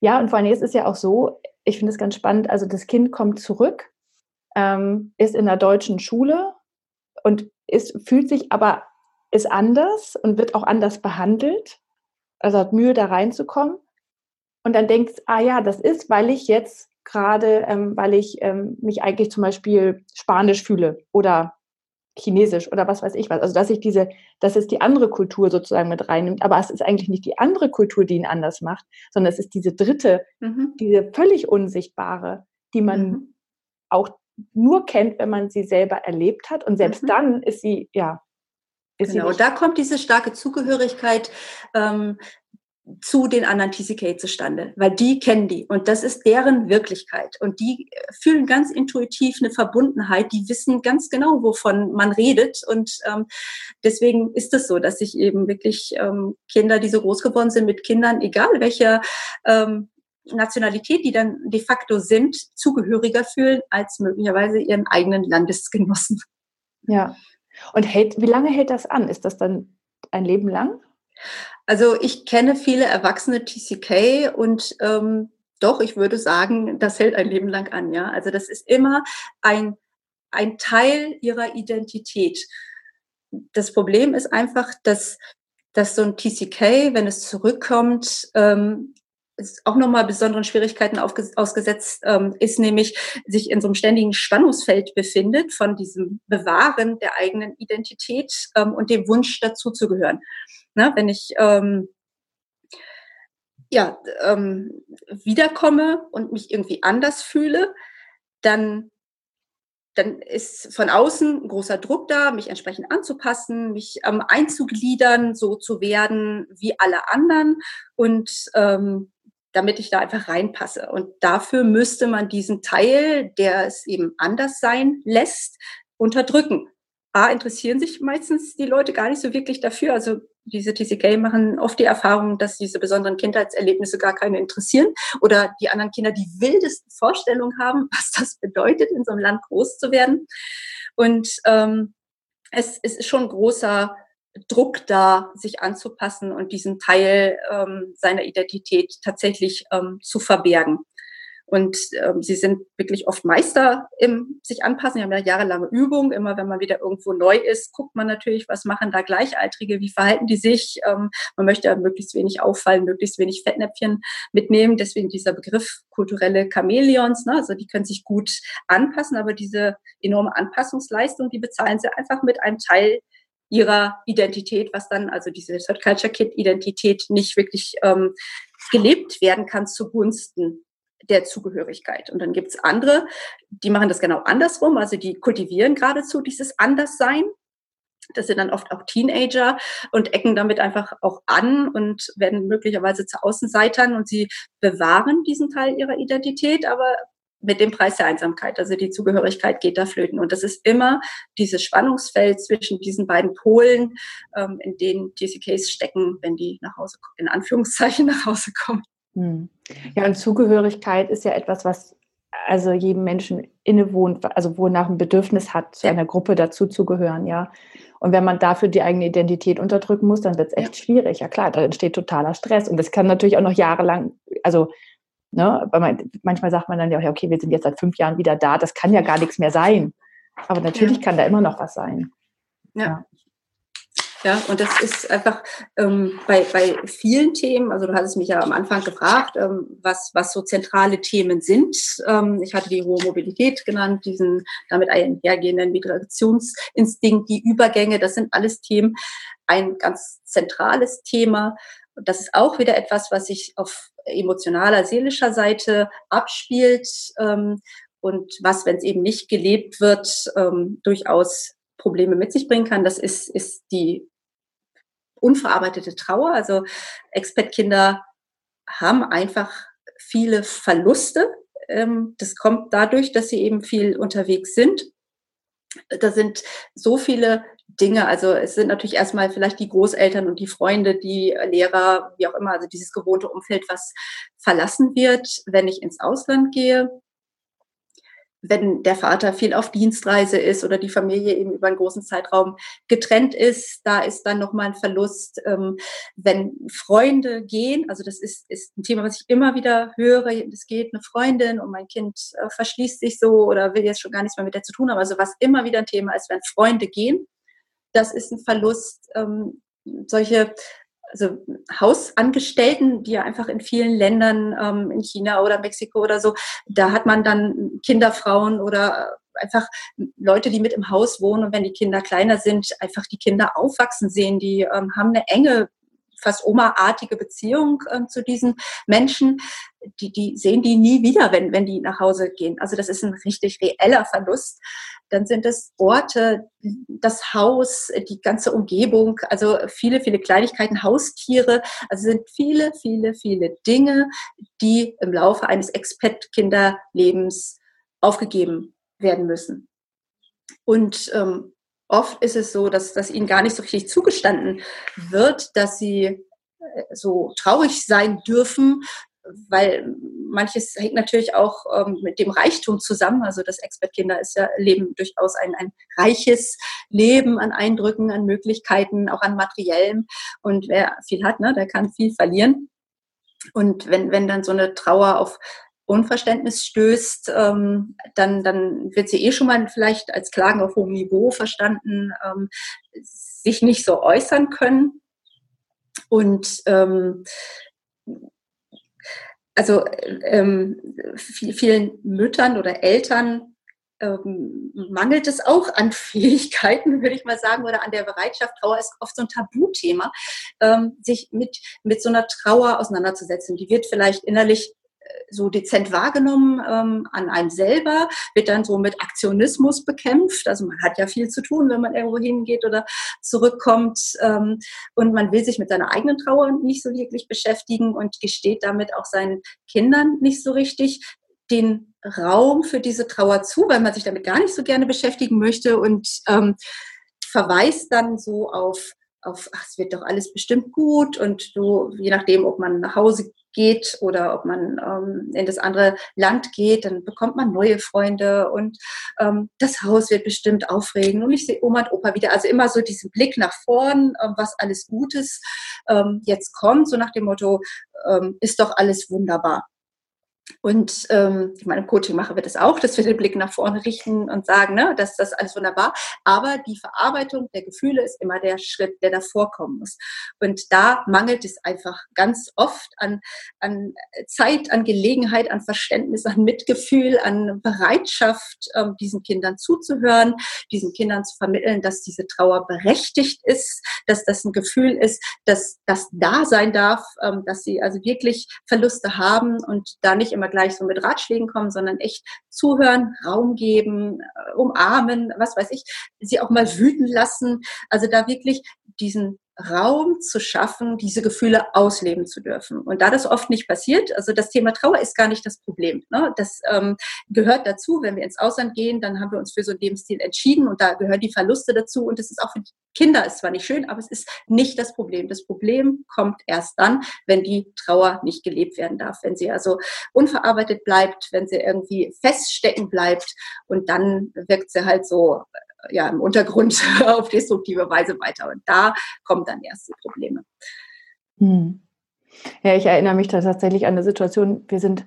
ja, und vor allem ist es ja auch so, ich finde es ganz spannend. Also das Kind kommt zurück, ähm, ist in der deutschen Schule und ist, fühlt sich aber, ist anders und wird auch anders behandelt. Also hat Mühe, da reinzukommen. Und dann denkt, ah ja, das ist, weil ich jetzt gerade, ähm, weil ich ähm, mich eigentlich zum Beispiel Spanisch fühle oder Chinesisch oder was weiß ich was. Also dass ich diese, dass es die andere Kultur sozusagen mit reinnimmt, aber es ist eigentlich nicht die andere Kultur, die ihn anders macht, sondern es ist diese dritte, mhm. diese völlig unsichtbare, die man mhm. auch nur kennt, wenn man sie selber erlebt hat. Und selbst mhm. dann ist sie, ja, ist genau, da kommt diese starke Zugehörigkeit ähm, zu den anderen TCK zustande, weil die kennen die und das ist deren Wirklichkeit und die äh, fühlen ganz intuitiv eine Verbundenheit, die wissen ganz genau, wovon man redet und ähm, deswegen ist es so, dass sich eben wirklich ähm, Kinder, die so groß geworden sind mit Kindern, egal welcher ähm, Nationalität, die dann de facto sind, zugehöriger fühlen als möglicherweise ihren eigenen Landesgenossen. Ja. Und hält, wie lange hält das an? Ist das dann ein Leben lang? Also ich kenne viele erwachsene TCK und ähm, doch, ich würde sagen, das hält ein Leben lang an, ja. Also das ist immer ein, ein Teil ihrer Identität. Das Problem ist einfach, dass, dass so ein TCK, wenn es zurückkommt, ähm, auch nochmal besonderen Schwierigkeiten ausgesetzt ähm, ist, nämlich sich in so einem ständigen Spannungsfeld befindet von diesem Bewahren der eigenen Identität ähm, und dem Wunsch dazu zu gehören. Na, wenn ich ähm, ja, ähm, wiederkomme und mich irgendwie anders fühle, dann, dann ist von außen ein großer Druck da, mich entsprechend anzupassen, mich ähm, einzugliedern, so zu werden wie alle anderen und ähm, damit ich da einfach reinpasse. Und dafür müsste man diesen Teil, der es eben anders sein lässt, unterdrücken. A, interessieren sich meistens die Leute gar nicht so wirklich dafür. Also diese TCK machen oft die Erfahrung, dass diese besonderen Kindheitserlebnisse gar keine interessieren oder die anderen Kinder die wildesten Vorstellungen haben, was das bedeutet, in so einem Land groß zu werden. Und ähm, es, es ist schon großer Druck da, sich anzupassen und diesen Teil ähm, seiner Identität tatsächlich ähm, zu verbergen. Und ähm, sie sind wirklich oft Meister im sich anpassen. Sie haben ja jahrelange Übung. Immer wenn man wieder irgendwo neu ist, guckt man natürlich, was machen da Gleichaltrige, wie verhalten die sich. Ähm, man möchte ja möglichst wenig auffallen, möglichst wenig Fettnäpfchen mitnehmen. Deswegen dieser Begriff kulturelle Chamäleons. Ne? Also die können sich gut anpassen, aber diese enorme Anpassungsleistung, die bezahlen sie einfach mit einem Teil ihrer Identität, was dann also diese Third Culture Kit Identität nicht wirklich ähm, gelebt werden kann zugunsten der Zugehörigkeit. Und dann gibt's andere, die machen das genau andersrum, also die kultivieren geradezu dieses Anderssein. Das sind dann oft auch Teenager und ecken damit einfach auch an und werden möglicherweise zu Außenseitern und sie bewahren diesen Teil ihrer Identität, aber mit dem Preis der Einsamkeit. Also die Zugehörigkeit geht da flöten. Und das ist immer dieses Spannungsfeld zwischen diesen beiden Polen, ähm, in denen TCKs stecken, wenn die nach Hause, in Anführungszeichen nach Hause kommen. Hm. Ja, und Zugehörigkeit ist ja etwas, was also jedem Menschen innewohnt, also wo nach ein Bedürfnis hat, zu ja. einer Gruppe dazuzugehören, ja. Und wenn man dafür die eigene Identität unterdrücken muss, dann wird es echt ja. schwierig. Ja klar, da entsteht totaler Stress. Und das kann natürlich auch noch jahrelang, also ne, man, manchmal sagt man dann ja, okay, wir sind jetzt seit fünf Jahren wieder da, das kann ja gar nichts mehr sein. Aber natürlich ja. kann da immer noch was sein. ja. Ja, und das ist einfach ähm, bei, bei vielen Themen, also du hattest mich ja am Anfang gefragt, ähm, was, was so zentrale Themen sind. Ähm, ich hatte die hohe Mobilität genannt, diesen damit einhergehenden Migrationsinstinkt, die Übergänge, das sind alles Themen. Ein ganz zentrales Thema. Und das ist auch wieder etwas, was sich auf emotionaler, seelischer Seite abspielt ähm, und was, wenn es eben nicht gelebt wird, ähm, durchaus Probleme mit sich bringen kann. Das ist, ist die unverarbeitete Trauer. Also Expat-Kinder haben einfach viele Verluste. Ähm, das kommt dadurch, dass sie eben viel unterwegs sind. Da sind so viele Dinge. Also es sind natürlich erstmal vielleicht die Großeltern und die Freunde, die Lehrer, wie auch immer, also dieses gewohnte Umfeld, was verlassen wird, wenn ich ins Ausland gehe wenn der Vater viel auf Dienstreise ist oder die Familie eben über einen großen Zeitraum getrennt ist, da ist dann nochmal ein Verlust. Ähm, wenn Freunde gehen, also das ist, ist ein Thema, was ich immer wieder höre, es geht eine Freundin und mein Kind äh, verschließt sich so oder will jetzt schon gar nichts mehr mit der zu tun haben. Also was immer wieder ein Thema ist, wenn Freunde gehen, das ist ein Verlust. Ähm, solche also Hausangestellten, die ja einfach in vielen Ländern, ähm, in China oder Mexiko oder so, da hat man dann Kinderfrauen oder einfach Leute, die mit im Haus wohnen und wenn die Kinder kleiner sind, einfach die Kinder aufwachsen sehen, die ähm, haben eine enge fast Oma-artige Beziehung äh, zu diesen Menschen, die, die sehen die nie wieder, wenn, wenn die nach Hause gehen. Also das ist ein richtig reeller Verlust. Dann sind es Orte, das Haus, die ganze Umgebung, also viele, viele Kleinigkeiten, Haustiere. Also sind viele, viele, viele Dinge, die im Laufe eines Expat-Kinderlebens aufgegeben werden müssen. Und ähm, oft ist es so, dass, dass ihnen gar nicht so richtig zugestanden wird, dass sie äh, so traurig sein dürfen, weil manches hängt natürlich auch ähm, mit dem Reichtum zusammen. Also das Expertkinder ist ja leben durchaus ein, ein reiches Leben an Eindrücken, an Möglichkeiten, auch an materiellem. Und wer viel hat, ne, der kann viel verlieren. Und wenn, wenn dann so eine Trauer auf Unverständnis stößt, ähm, dann, dann wird sie eh schon mal vielleicht als Klagen auf hohem Niveau verstanden, ähm, sich nicht so äußern können. Und ähm, also ähm, vielen Müttern oder Eltern ähm, mangelt es auch an Fähigkeiten, würde ich mal sagen, oder an der Bereitschaft. Trauer ist oft so ein Tabuthema, ähm, sich mit, mit so einer Trauer auseinanderzusetzen. Die wird vielleicht innerlich so dezent wahrgenommen ähm, an einem selber, wird dann so mit Aktionismus bekämpft. Also man hat ja viel zu tun, wenn man irgendwo hingeht oder zurückkommt. Ähm, und man will sich mit seiner eigenen Trauer nicht so wirklich beschäftigen und gesteht damit auch seinen Kindern nicht so richtig den Raum für diese Trauer zu, weil man sich damit gar nicht so gerne beschäftigen möchte und ähm, verweist dann so auf auf, ach, es wird doch alles bestimmt gut und du, je nachdem, ob man nach Hause geht oder ob man ähm, in das andere Land geht, dann bekommt man neue Freunde und ähm, das Haus wird bestimmt aufregen und ich sehe Oma und Opa wieder. Also immer so diesen Blick nach vorn, ähm, was alles Gutes ähm, jetzt kommt, so nach dem Motto, ähm, ist doch alles wunderbar. Und ähm, ich meine, im Coaching machen wir das auch, dass wir den Blick nach vorne richten und sagen, ne, dass das alles wunderbar. Aber die Verarbeitung der Gefühle ist immer der Schritt, der davor kommen muss. Und da mangelt es einfach ganz oft an, an Zeit, an Gelegenheit, an Verständnis, an Mitgefühl, an Bereitschaft, ähm, diesen Kindern zuzuhören, diesen Kindern zu vermitteln, dass diese Trauer berechtigt ist, dass das ein Gefühl ist, dass das da sein darf, ähm, dass sie also wirklich Verluste haben und da nicht immer gleich so mit Ratschlägen kommen, sondern echt zuhören, Raum geben, äh, umarmen, was weiß ich, sie auch mal wüten lassen. Also da wirklich diesen Raum zu schaffen, diese Gefühle ausleben zu dürfen. Und da das oft nicht passiert, also das Thema Trauer ist gar nicht das Problem. Ne? Das ähm, gehört dazu, wenn wir ins Ausland gehen, dann haben wir uns für so einen Lebensstil entschieden und da gehören die Verluste dazu und das ist auch für die Kinder ist zwar nicht schön, aber es ist nicht das Problem. Das Problem kommt erst dann, wenn die Trauer nicht gelebt werden darf, wenn sie also unverarbeitet bleibt, wenn sie irgendwie feststecken bleibt und dann wirkt sie halt so ja, im Untergrund auf destruktive Weise weiter. Und da kommen dann erst die Probleme. Hm. Ja, ich erinnere mich da tatsächlich an eine Situation, wir sind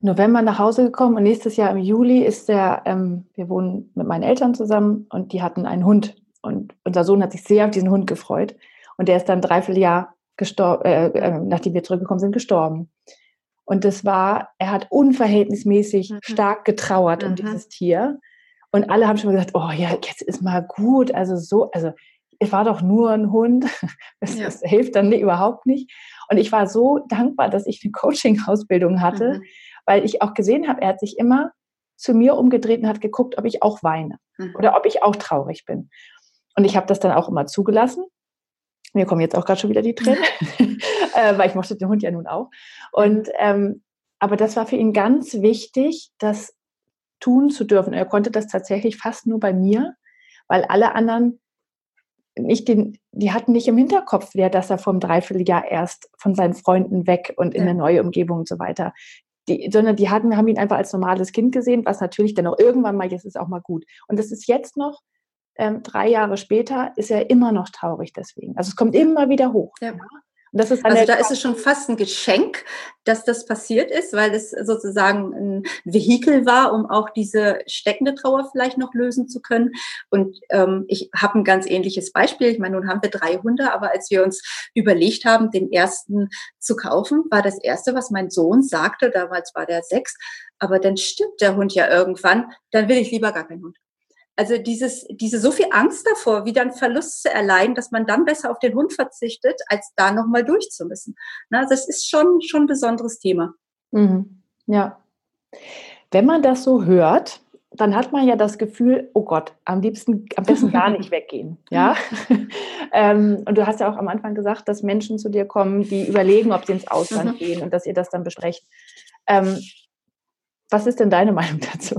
November nach Hause gekommen und nächstes Jahr im Juli ist der, ähm, wir wohnen mit meinen Eltern zusammen und die hatten einen Hund. Und unser Sohn hat sich sehr auf diesen Hund gefreut. Und der ist dann dreiviertel Jahr gestorben, äh, äh, nachdem wir zurückgekommen sind, gestorben. Und das war, er hat unverhältnismäßig mhm. stark getrauert mhm. um dieses Tier. Und alle haben schon gesagt, oh ja, jetzt ist mal gut. Also so, also es war doch nur ein Hund. Das, ja. das hilft dann überhaupt nicht. Und ich war so dankbar, dass ich eine Coaching-Ausbildung hatte, mhm. weil ich auch gesehen habe, er hat sich immer zu mir umgedreht und hat geguckt, ob ich auch weine mhm. oder ob ich auch traurig bin. Und ich habe das dann auch immer zugelassen. Mir kommen jetzt auch gerade schon wieder die Tränen, äh, weil ich mochte den Hund ja nun auch. Und ähm, aber das war für ihn ganz wichtig, dass tun zu dürfen. Er konnte das tatsächlich fast nur bei mir, weil alle anderen nicht den, die hatten nicht im Hinterkopf, wer dass er vom Dreivierteljahr erst von seinen Freunden weg und in ja. eine neue Umgebung und so weiter. Die, sondern die hatten, haben ihn einfach als normales Kind gesehen, was natürlich dann auch irgendwann mal, jetzt ist auch mal gut. Und das ist jetzt noch, ähm, drei Jahre später, ist er immer noch traurig deswegen. Also es kommt immer wieder hoch. Ja also da ist es schon fast ein Geschenk, dass das passiert ist, weil es sozusagen ein Vehikel war, um auch diese steckende Trauer vielleicht noch lösen zu können. Und ähm, ich habe ein ganz ähnliches Beispiel. Ich meine, nun haben wir drei Hunde, aber als wir uns überlegt haben, den ersten zu kaufen, war das erste, was mein Sohn sagte, damals war der sechs, aber dann stirbt der Hund ja irgendwann, dann will ich lieber gar keinen Hund. Also dieses, diese so viel Angst davor, wieder einen Verlust zu erleiden, dass man dann besser auf den Hund verzichtet, als da nochmal durchzumüssen. Na, das ist schon, schon ein besonderes Thema. Mhm. Ja. Wenn man das so hört, dann hat man ja das Gefühl, oh Gott, am liebsten, am besten gar nicht weggehen. Ja? ähm, und du hast ja auch am Anfang gesagt, dass Menschen zu dir kommen, die überlegen, ob sie ins Ausland mhm. gehen und dass ihr das dann besprecht. Ähm, was ist denn deine Meinung dazu?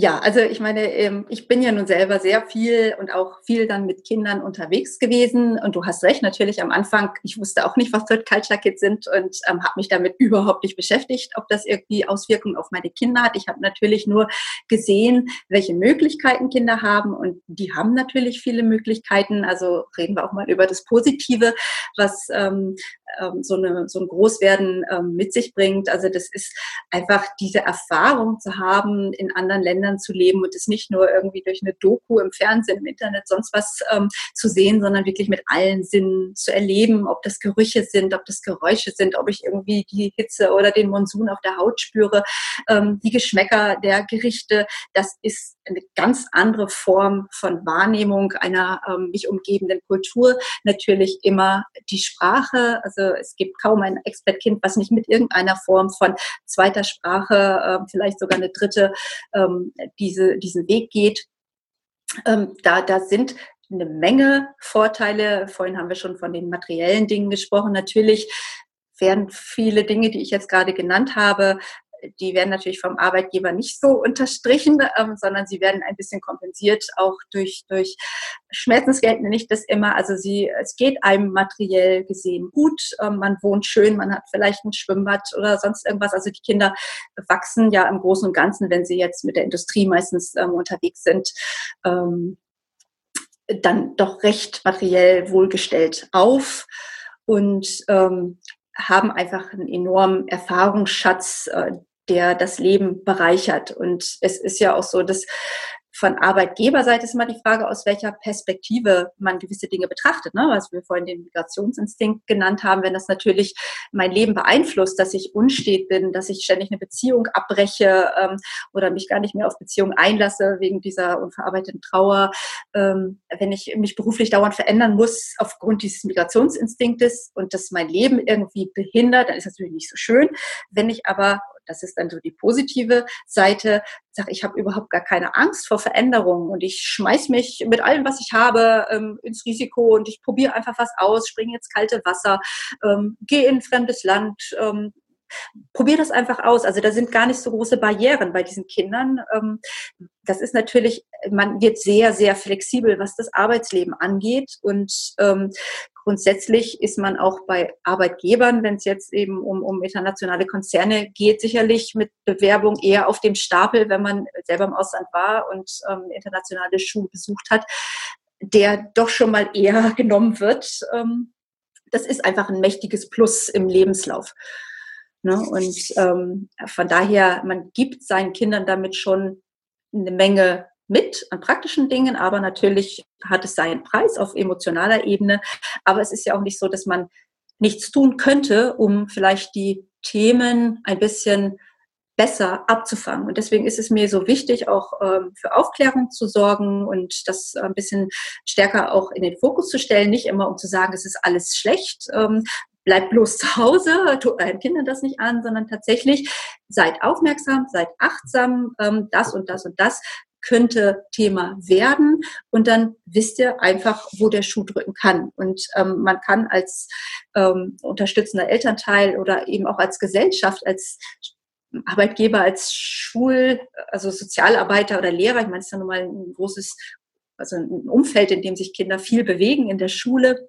Ja, also ich meine, ähm, ich bin ja nun selber sehr viel und auch viel dann mit Kindern unterwegs gewesen. Und du hast recht, natürlich am Anfang, ich wusste auch nicht, was Third Culture Kids sind und ähm, habe mich damit überhaupt nicht beschäftigt, ob das irgendwie Auswirkungen auf meine Kinder hat. Ich habe natürlich nur gesehen, welche Möglichkeiten Kinder haben und die haben natürlich viele Möglichkeiten. Also reden wir auch mal über das Positive, was ähm, ähm, so, eine, so ein Großwerden ähm, mit sich bringt. Also das ist einfach diese Erfahrung zu haben, in anderen Ländern zu leben und es nicht nur irgendwie durch eine Doku im Fernsehen, im Internet, sonst was ähm, zu sehen, sondern wirklich mit allen Sinnen zu erleben, ob das Gerüche sind, ob das Geräusche sind, ob ich irgendwie die Hitze oder den Monsun auf der Haut spüre, ähm, die Geschmäcker der Gerichte. Das ist eine ganz andere Form von Wahrnehmung einer ähm, mich umgebenden Kultur. Natürlich immer die Sprache. Also es gibt kaum ein Expertkind, was nicht mit irgendeiner Form von zweiter Sprache, äh, vielleicht sogar eine dritte, ähm, diese, diesen Weg geht. Ähm, da, da sind eine Menge Vorteile. Vorhin haben wir schon von den materiellen Dingen gesprochen. Natürlich werden viele Dinge, die ich jetzt gerade genannt habe, die werden natürlich vom Arbeitgeber nicht so unterstrichen, ähm, sondern sie werden ein bisschen kompensiert, auch durch, durch Schmerzensgeld nenne ich das immer. Also sie, es geht einem materiell gesehen gut, ähm, man wohnt schön, man hat vielleicht ein Schwimmbad oder sonst irgendwas. Also die Kinder wachsen ja im Großen und Ganzen, wenn sie jetzt mit der Industrie meistens ähm, unterwegs sind, ähm, dann doch recht materiell wohlgestellt auf. Und ähm, haben einfach einen enormen Erfahrungsschatz, äh, der das Leben bereichert. Und es ist ja auch so, dass von Arbeitgeberseite ist immer die Frage, aus welcher Perspektive man gewisse Dinge betrachtet. Ne? Was wir vorhin den Migrationsinstinkt genannt haben, wenn das natürlich mein Leben beeinflusst, dass ich unstet bin, dass ich ständig eine Beziehung abbreche ähm, oder mich gar nicht mehr auf Beziehungen einlasse wegen dieser unverarbeiteten Trauer, ähm, wenn ich mich beruflich dauernd verändern muss aufgrund dieses Migrationsinstinktes und das mein Leben irgendwie behindert, dann ist das natürlich nicht so schön. Wenn ich aber das ist dann so die positive Seite. Sag, ich habe überhaupt gar keine Angst vor Veränderungen und ich schmeiß mich mit allem, was ich habe, ähm, ins Risiko und ich probiere einfach was aus, springe ins kalte Wasser, ähm, gehe in ein fremdes Land, ähm, probier das einfach aus. Also da sind gar nicht so große Barrieren bei diesen Kindern. Das ist natürlich, man wird sehr, sehr flexibel, was das Arbeitsleben angeht. Und grundsätzlich ist man auch bei Arbeitgebern, wenn es jetzt eben um, um internationale Konzerne geht, sicherlich mit Bewerbung eher auf dem Stapel, wenn man selber im Ausland war und ähm, internationale Schulen besucht hat, der doch schon mal eher genommen wird. Ähm, das ist einfach ein mächtiges Plus im Lebenslauf. Ne? Und ähm, von daher, man gibt seinen Kindern damit schon eine Menge mit an praktischen Dingen, aber natürlich hat es seinen Preis auf emotionaler Ebene. Aber es ist ja auch nicht so, dass man nichts tun könnte, um vielleicht die Themen ein bisschen besser abzufangen. Und deswegen ist es mir so wichtig, auch ähm, für Aufklärung zu sorgen und das ein bisschen stärker auch in den Fokus zu stellen. Nicht immer, um zu sagen, es ist alles schlecht, ähm, bleibt bloß zu Hause, tut euren Kindern das nicht an, sondern tatsächlich seid aufmerksam, seid achtsam, ähm, das und das und das könnte Thema werden und dann wisst ihr einfach, wo der Schuh drücken kann. Und ähm, man kann als ähm, unterstützender Elternteil oder eben auch als Gesellschaft, als Arbeitgeber, als Schul-, also Sozialarbeiter oder Lehrer, ich meine, es ist ja nun mal ein großes, also ein Umfeld, in dem sich Kinder viel bewegen in der Schule,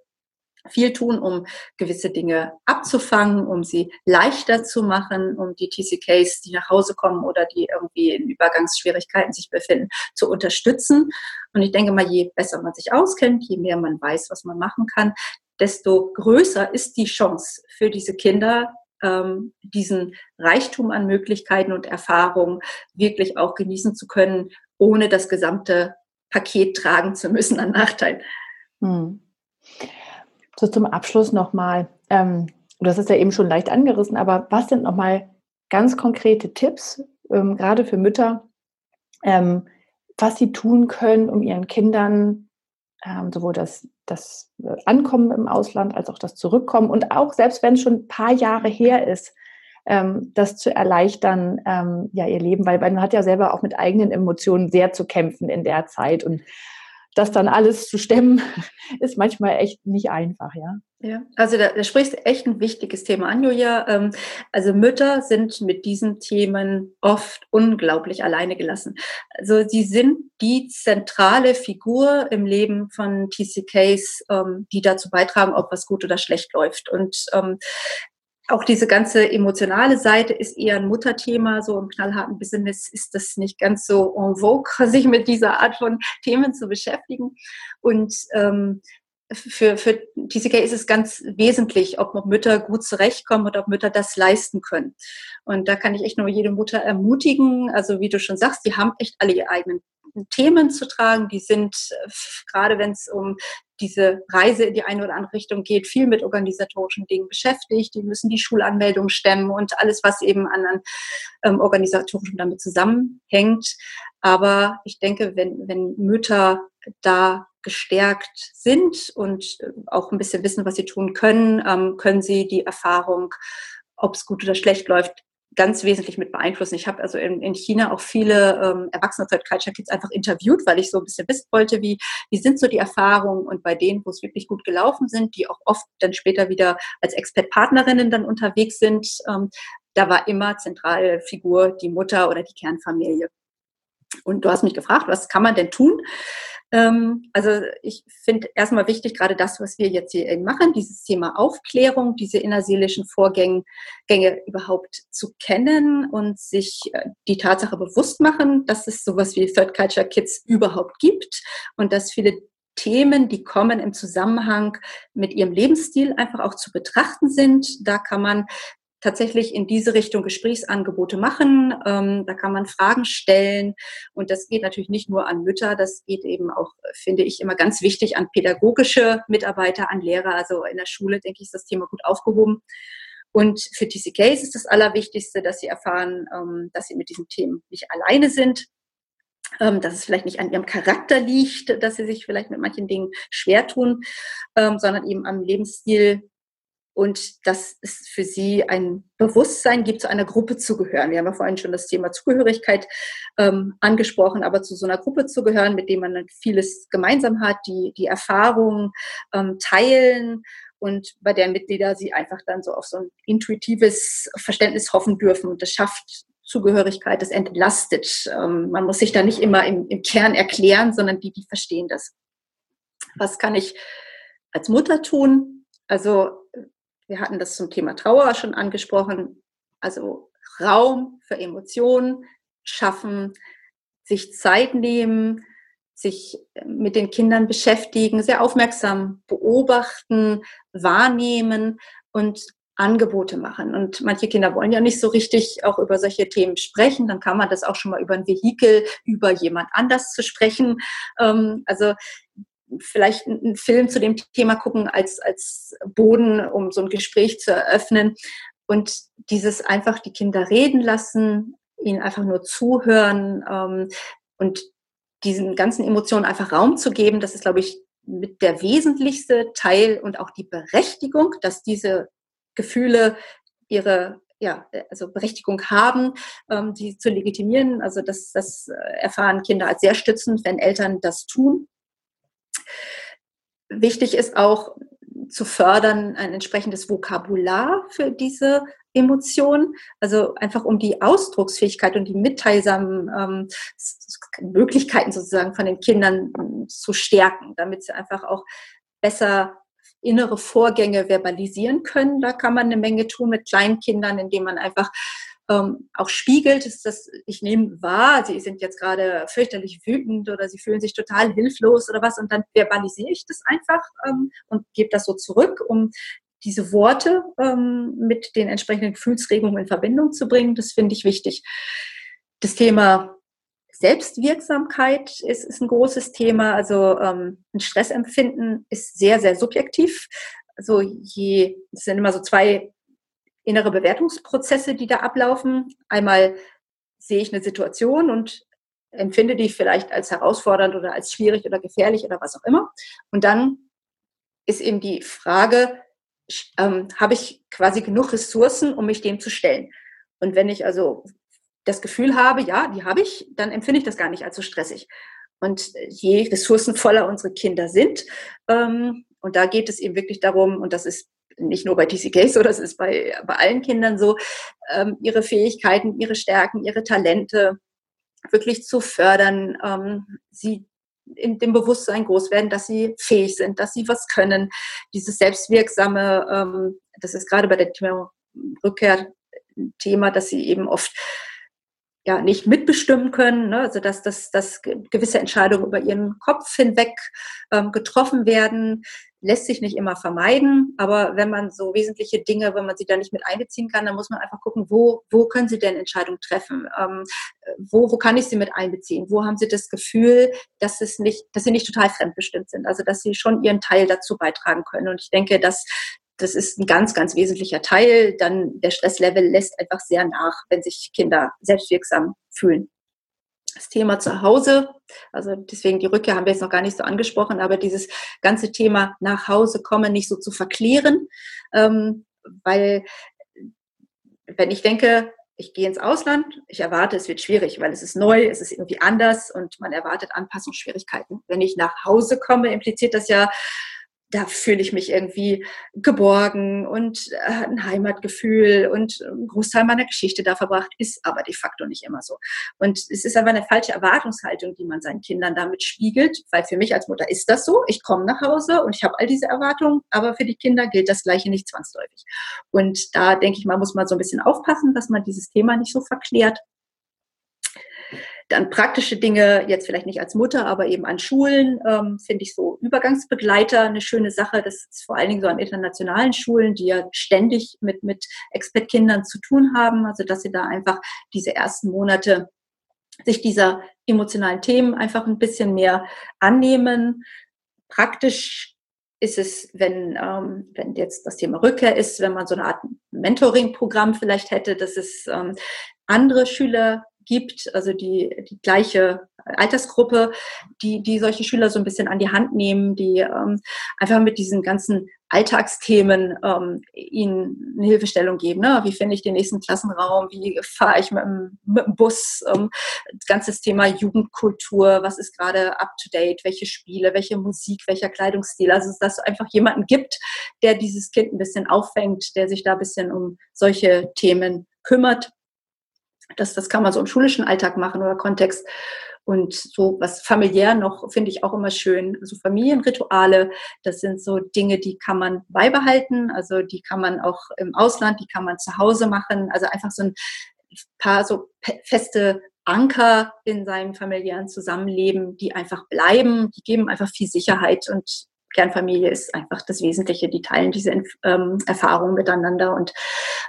viel tun, um gewisse Dinge abzufangen, um sie leichter zu machen, um die TCKs, die nach Hause kommen oder die irgendwie in Übergangsschwierigkeiten sich befinden, zu unterstützen. Und ich denke mal, je besser man sich auskennt, je mehr man weiß, was man machen kann, desto größer ist die Chance für diese Kinder, ähm, diesen Reichtum an Möglichkeiten und Erfahrungen wirklich auch genießen zu können, ohne das gesamte Paket tragen zu müssen an Nachteilen. Hm. So zum Abschluss nochmal, ähm, du hast ja eben schon leicht angerissen, aber was sind nochmal ganz konkrete Tipps, ähm, gerade für Mütter, ähm, was sie tun können, um ihren Kindern ähm, sowohl das, das Ankommen im Ausland als auch das Zurückkommen und auch selbst wenn es schon ein paar Jahre her ist, ähm, das zu erleichtern, ähm, ja, ihr Leben, weil man hat ja selber auch mit eigenen Emotionen sehr zu kämpfen in der Zeit und das dann alles zu stemmen, ist manchmal echt nicht einfach, ja. Ja, also da, da sprichst echt ein wichtiges Thema an, Julia. Ähm, also Mütter sind mit diesen Themen oft unglaublich alleine gelassen. Also sie sind die zentrale Figur im Leben von TCKs, ähm, die dazu beitragen, ob was gut oder schlecht läuft. Und ähm, auch diese ganze emotionale Seite ist eher ein Mutterthema. So im knallharten Business ist das nicht ganz so en vogue, sich mit dieser Art von Themen zu beschäftigen. Und ähm, für, für TCK ist es ganz wesentlich, ob Mütter gut zurechtkommen und ob Mütter das leisten können. Und da kann ich echt nur jede Mutter ermutigen. Also wie du schon sagst, die haben echt alle ihre eigenen Themen zu tragen. Die sind, gerade wenn es um diese Reise in die eine oder andere Richtung geht, viel mit organisatorischen Dingen beschäftigt. Die müssen die Schulanmeldung stemmen und alles, was eben an ähm, organisatorischem damit zusammenhängt. Aber ich denke, wenn, wenn Mütter da gestärkt sind und äh, auch ein bisschen wissen, was sie tun können, ähm, können sie die Erfahrung, ob es gut oder schlecht läuft, ganz wesentlich mit beeinflussen. Ich habe also in, in China auch viele ähm, erwachsene Third Culture Kids einfach interviewt, weil ich so ein bisschen wissen wollte, wie, wie sind so die Erfahrungen und bei denen, wo es wirklich gut gelaufen sind, die auch oft dann später wieder als Expert-Partnerinnen dann unterwegs sind, ähm, da war immer zentrale Figur die Mutter oder die Kernfamilie. Und du hast mich gefragt, was kann man denn tun? Ähm, also ich finde erstmal wichtig, gerade das, was wir jetzt hier machen, dieses Thema Aufklärung, diese innerseelischen Vorgänge Gänge überhaupt zu kennen und sich äh, die Tatsache bewusst machen, dass es sowas wie Third Culture Kids überhaupt gibt und dass viele Themen, die kommen im Zusammenhang mit ihrem Lebensstil einfach auch zu betrachten sind. Da kann man tatsächlich in diese Richtung Gesprächsangebote machen. Ähm, da kann man Fragen stellen. Und das geht natürlich nicht nur an Mütter, das geht eben auch, finde ich, immer ganz wichtig an pädagogische Mitarbeiter, an Lehrer. Also in der Schule, denke ich, ist das Thema gut aufgehoben. Und für TCKs ist das Allerwichtigste, dass sie erfahren, ähm, dass sie mit diesen Themen nicht alleine sind, ähm, dass es vielleicht nicht an ihrem Charakter liegt, dass sie sich vielleicht mit manchen Dingen schwer tun, ähm, sondern eben am Lebensstil und dass es für sie ein Bewusstsein gibt, zu einer Gruppe zu gehören. Wir haben ja vorhin schon das Thema Zugehörigkeit ähm, angesprochen, aber zu so einer Gruppe zu gehören, mit dem man dann vieles gemeinsam hat, die, die Erfahrungen ähm, teilen und bei deren Mitglieder sie einfach dann so auf so ein intuitives Verständnis hoffen dürfen. Und das schafft Zugehörigkeit, das entlastet. Ähm, man muss sich da nicht immer im, im Kern erklären, sondern die, die verstehen das. Was kann ich als Mutter tun? Also wir hatten das zum Thema Trauer schon angesprochen. Also Raum für Emotionen schaffen, sich Zeit nehmen, sich mit den Kindern beschäftigen, sehr aufmerksam beobachten, wahrnehmen und Angebote machen. Und manche Kinder wollen ja nicht so richtig auch über solche Themen sprechen. Dann kann man das auch schon mal über ein Vehikel, über jemand anders zu sprechen. Ähm, also vielleicht einen Film zu dem Thema gucken als, als Boden, um so ein Gespräch zu eröffnen. Und dieses einfach die Kinder reden lassen, ihnen einfach nur zuhören ähm, und diesen ganzen Emotionen einfach Raum zu geben, das ist, glaube ich, mit der wesentlichste Teil und auch die Berechtigung, dass diese Gefühle ihre ja, also Berechtigung haben, ähm, die zu legitimieren. Also das, das erfahren Kinder als sehr stützend, wenn Eltern das tun. Wichtig ist auch zu fördern ein entsprechendes Vokabular für diese Emotionen, also einfach um die Ausdrucksfähigkeit und die mitteilsamen ähm, Möglichkeiten sozusagen von den Kindern ähm, zu stärken, damit sie einfach auch besser innere Vorgänge verbalisieren können. Da kann man eine Menge tun mit kleinen Kindern, indem man einfach ähm, auch spiegelt, ist das, ich nehme wahr, sie sind jetzt gerade fürchterlich wütend oder sie fühlen sich total hilflos oder was und dann verbalisiere ich das einfach ähm, und gebe das so zurück, um diese Worte ähm, mit den entsprechenden Gefühlsregungen in Verbindung zu bringen. Das finde ich wichtig. Das Thema Selbstwirksamkeit ist, ist ein großes Thema. Also ähm, ein Stressempfinden ist sehr, sehr subjektiv. Also je, es sind immer so zwei innere Bewertungsprozesse, die da ablaufen. Einmal sehe ich eine Situation und empfinde die vielleicht als herausfordernd oder als schwierig oder gefährlich oder was auch immer. Und dann ist eben die Frage, ähm, habe ich quasi genug Ressourcen, um mich dem zu stellen? Und wenn ich also das Gefühl habe, ja, die habe ich, dann empfinde ich das gar nicht als so stressig. Und je ressourcenvoller unsere Kinder sind, ähm, und da geht es eben wirklich darum, und das ist nicht nur bei TCK so, das ist bei, bei allen Kindern so, ähm, ihre Fähigkeiten, ihre Stärken, ihre Talente wirklich zu fördern, ähm, sie in dem Bewusstsein groß werden, dass sie fähig sind, dass sie was können. Dieses selbstwirksame, ähm, das ist gerade bei der Rückkehr Thema, dass sie eben oft ja nicht mitbestimmen können, ne? also dass, dass, dass gewisse Entscheidungen über ihren Kopf hinweg ähm, getroffen werden, lässt sich nicht immer vermeiden, aber wenn man so wesentliche Dinge, wenn man sie da nicht mit einbeziehen kann, dann muss man einfach gucken, wo, wo können sie denn Entscheidungen treffen, ähm, wo, wo kann ich sie mit einbeziehen, wo haben sie das Gefühl, dass es nicht, dass sie nicht total fremdbestimmt sind, also dass sie schon ihren Teil dazu beitragen können und ich denke, dass das ist ein ganz, ganz wesentlicher Teil. Dann der Stresslevel lässt einfach sehr nach, wenn sich Kinder selbstwirksam fühlen. Das Thema zu Hause, also deswegen die Rückkehr haben wir jetzt noch gar nicht so angesprochen, aber dieses ganze Thema nach Hause kommen nicht so zu verklären, ähm, weil wenn ich denke, ich gehe ins Ausland, ich erwarte, es wird schwierig, weil es ist neu, es ist irgendwie anders und man erwartet Anpassungsschwierigkeiten. Wenn ich nach Hause komme, impliziert das ja, da fühle ich mich irgendwie geborgen und äh, ein Heimatgefühl und ein Großteil meiner Geschichte da verbracht, ist aber de facto nicht immer so. Und es ist aber eine falsche Erwartungshaltung, die man seinen Kindern damit spiegelt, weil für mich als Mutter ist das so. Ich komme nach Hause und ich habe all diese Erwartungen, aber für die Kinder gilt das Gleiche nicht zwangsläufig. Und da denke ich mal, muss man so ein bisschen aufpassen, dass man dieses Thema nicht so verklärt dann praktische Dinge, jetzt vielleicht nicht als Mutter, aber eben an Schulen, ähm, finde ich so Übergangsbegleiter eine schöne Sache. Das ist vor allen Dingen so an internationalen Schulen, die ja ständig mit, mit Expert-Kindern zu tun haben. Also, dass sie da einfach diese ersten Monate sich dieser emotionalen Themen einfach ein bisschen mehr annehmen. Praktisch ist es, wenn, ähm, wenn jetzt das Thema Rückkehr ist, wenn man so eine Art Mentoring-Programm vielleicht hätte, dass es ähm, andere Schüler gibt, also die, die gleiche Altersgruppe, die, die solche Schüler so ein bisschen an die Hand nehmen, die ähm, einfach mit diesen ganzen Alltagsthemen ähm, ihnen eine Hilfestellung geben. Ne? Wie finde ich den nächsten Klassenraum? Wie fahre ich mit dem, mit dem Bus? Ähm, das ganze Thema Jugendkultur, was ist gerade up to date? Welche Spiele, welche Musik, welcher Kleidungsstil? Also, dass es einfach jemanden gibt, der dieses Kind ein bisschen auffängt, der sich da ein bisschen um solche Themen kümmert das, das kann man so im schulischen Alltag machen oder Kontext. Und so was familiär noch finde ich auch immer schön. Also Familienrituale, das sind so Dinge, die kann man beibehalten. Also die kann man auch im Ausland, die kann man zu Hause machen. Also einfach so ein paar so feste Anker in seinem familiären Zusammenleben, die einfach bleiben, die geben einfach viel Sicherheit und Kernfamilie ist einfach das Wesentliche. Die teilen diese ähm, Erfahrungen miteinander und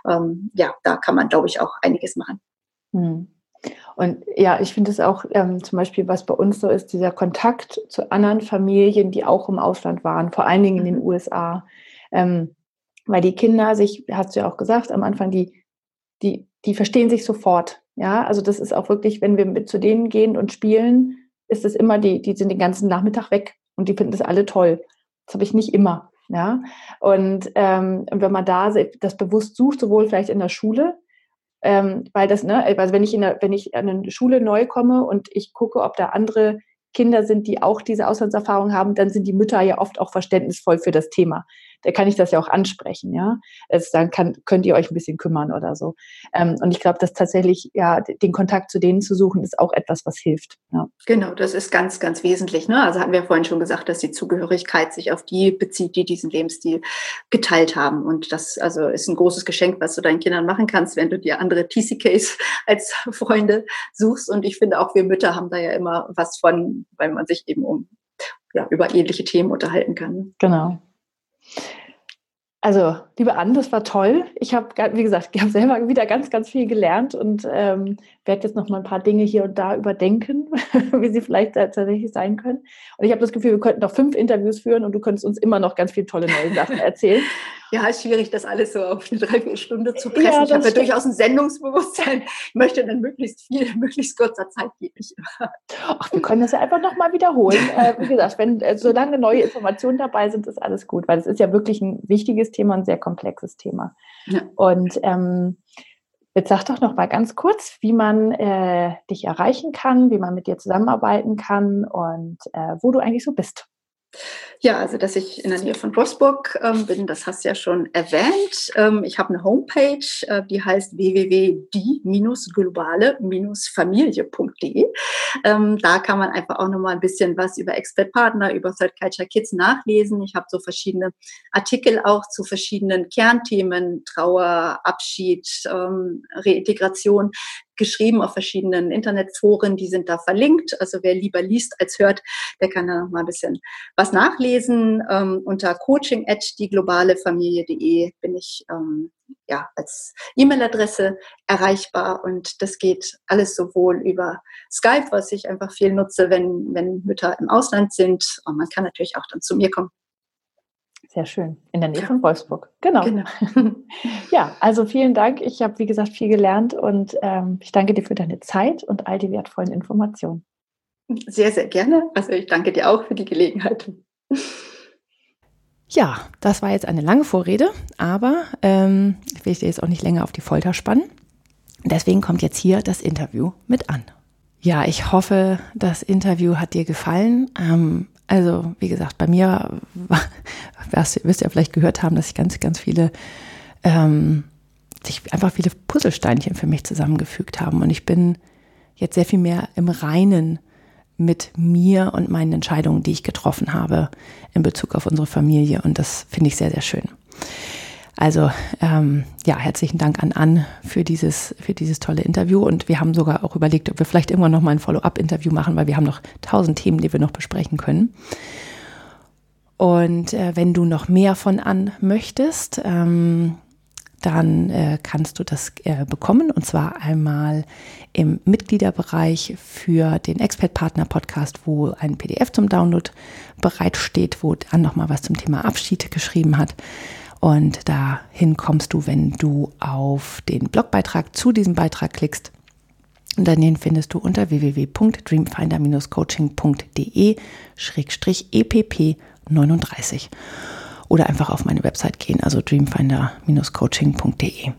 ähm, ja, da kann man, glaube ich, auch einiges machen. Hm. Und ja, ich finde es auch ähm, zum Beispiel, was bei uns so ist, dieser Kontakt zu anderen Familien, die auch im Ausland waren, vor allen Dingen in den mhm. USA. Ähm, weil die Kinder sich, hast du ja auch gesagt am Anfang, die, die, die verstehen sich sofort. Ja, also das ist auch wirklich, wenn wir mit zu denen gehen und spielen, ist es immer, die, die sind den ganzen Nachmittag weg und die finden das alle toll. Das habe ich nicht immer. Ja, und ähm, wenn man da das bewusst sucht, sowohl vielleicht in der Schule, ähm, weil das, ne, also wenn ich in der, wenn ich an eine Schule neu komme und ich gucke, ob da andere Kinder sind, die auch diese Auslandserfahrung haben, dann sind die Mütter ja oft auch verständnisvoll für das Thema da kann ich das ja auch ansprechen, ja. Es, dann kann, könnt ihr euch ein bisschen kümmern oder so. Ähm, und ich glaube, dass tatsächlich, ja, den Kontakt zu denen zu suchen, ist auch etwas, was hilft. Ja. Genau, das ist ganz, ganz wesentlich. Ne? Also hatten wir vorhin schon gesagt, dass die Zugehörigkeit sich auf die bezieht, die diesen Lebensstil geteilt haben. Und das also ist ein großes Geschenk, was du deinen Kindern machen kannst, wenn du dir andere TCKs als Freunde suchst. Und ich finde auch wir Mütter haben da ja immer was von, weil man sich eben um ja, über ähnliche Themen unterhalten kann. Genau. Also, liebe Anne, das war toll. Ich habe, wie gesagt, ich habe selber wieder ganz, ganz viel gelernt und ähm, werde jetzt noch mal ein paar Dinge hier und da überdenken, wie sie vielleicht tatsächlich sein können. Und ich habe das Gefühl, wir könnten noch fünf Interviews führen und du könntest uns immer noch ganz viele tolle neue Sachen erzählen. Ja, ist schwierig, das alles so auf eine Dreiviertelstunde zu pressen. Ja, ich habe ja durchaus ein Sendungsbewusstsein. Ich möchte dann möglichst viel, in möglichst kurzer Zeit immer. Ach, wir können das ja einfach nochmal wiederholen. äh, wie gesagt, wenn äh, solange neue Informationen dabei sind, ist alles gut, weil es ist ja wirklich ein wichtiges Thema, ein sehr komplexes Thema. Ja. Und ähm, Jetzt sag doch noch mal ganz kurz, wie man äh, dich erreichen kann, wie man mit dir zusammenarbeiten kann und äh, wo du eigentlich so bist. Ja, also dass ich in der Nähe von Wolfsburg ähm, bin, das hast du ja schon erwähnt. Ähm, ich habe eine Homepage, äh, die heißt www.die-globale-familie.de. Ähm, da kann man einfach auch nochmal ein bisschen was über Expert Partner, über Third Culture Kids nachlesen. Ich habe so verschiedene Artikel auch zu verschiedenen Kernthemen, Trauer, Abschied, ähm, Reintegration, geschrieben auf verschiedenen Internetforen, die sind da verlinkt. Also wer lieber liest als hört, der kann da mal ein bisschen was nachlesen. Ähm, unter coaching at dieglobalefamilie.de bin ich ähm, ja, als E-Mail-Adresse erreichbar und das geht alles sowohl über Skype, was ich einfach viel nutze, wenn, wenn Mütter im Ausland sind. Und man kann natürlich auch dann zu mir kommen sehr schön. In der Nähe von Wolfsburg. Genau. genau. ja, also vielen Dank. Ich habe, wie gesagt, viel gelernt und ähm, ich danke dir für deine Zeit und all die wertvollen Informationen. Sehr, sehr gerne. Also ich danke dir auch für die Gelegenheit. Ja, das war jetzt eine lange Vorrede, aber ähm, ich will dir jetzt auch nicht länger auf die Folter spannen. Deswegen kommt jetzt hier das Interview mit an. Ja, ich hoffe, das Interview hat dir gefallen. Ähm, also, wie gesagt, bei mir, wirst, wirst du ja vielleicht gehört haben, dass ich ganz, ganz viele, ähm, sich einfach viele Puzzlesteinchen für mich zusammengefügt haben. Und ich bin jetzt sehr viel mehr im Reinen mit mir und meinen Entscheidungen, die ich getroffen habe in Bezug auf unsere Familie. Und das finde ich sehr, sehr schön. Also ähm, ja, herzlichen Dank an Ann für dieses, für dieses tolle Interview. Und wir haben sogar auch überlegt, ob wir vielleicht irgendwann noch mal ein Follow-up-Interview machen, weil wir haben noch tausend Themen, die wir noch besprechen können. Und äh, wenn du noch mehr von Ann möchtest, ähm, dann äh, kannst du das äh, bekommen und zwar einmal im Mitgliederbereich für den Expert Partner Podcast, wo ein PDF zum Download bereitsteht, wo Ann nochmal was zum Thema Abschied geschrieben hat. Und dahin kommst du, wenn du auf den Blogbeitrag zu diesem Beitrag klickst. Und den findest du unter www.dreamfinder-coaching.de-epp39 oder einfach auf meine Website gehen, also dreamfinder-coaching.de.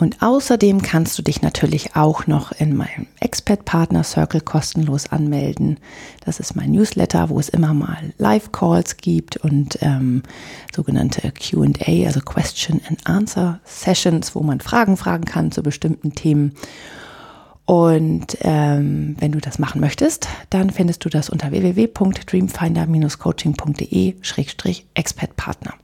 Und außerdem kannst du dich natürlich auch noch in meinem Expert Partner Circle kostenlos anmelden. Das ist mein Newsletter, wo es immer mal Live-Calls gibt und ähm, sogenannte QA, also Question and Answer Sessions, wo man Fragen fragen kann zu bestimmten Themen. Und ähm, wenn du das machen möchtest, dann findest du das unter www.dreamfinder-coaching.de-expertpartner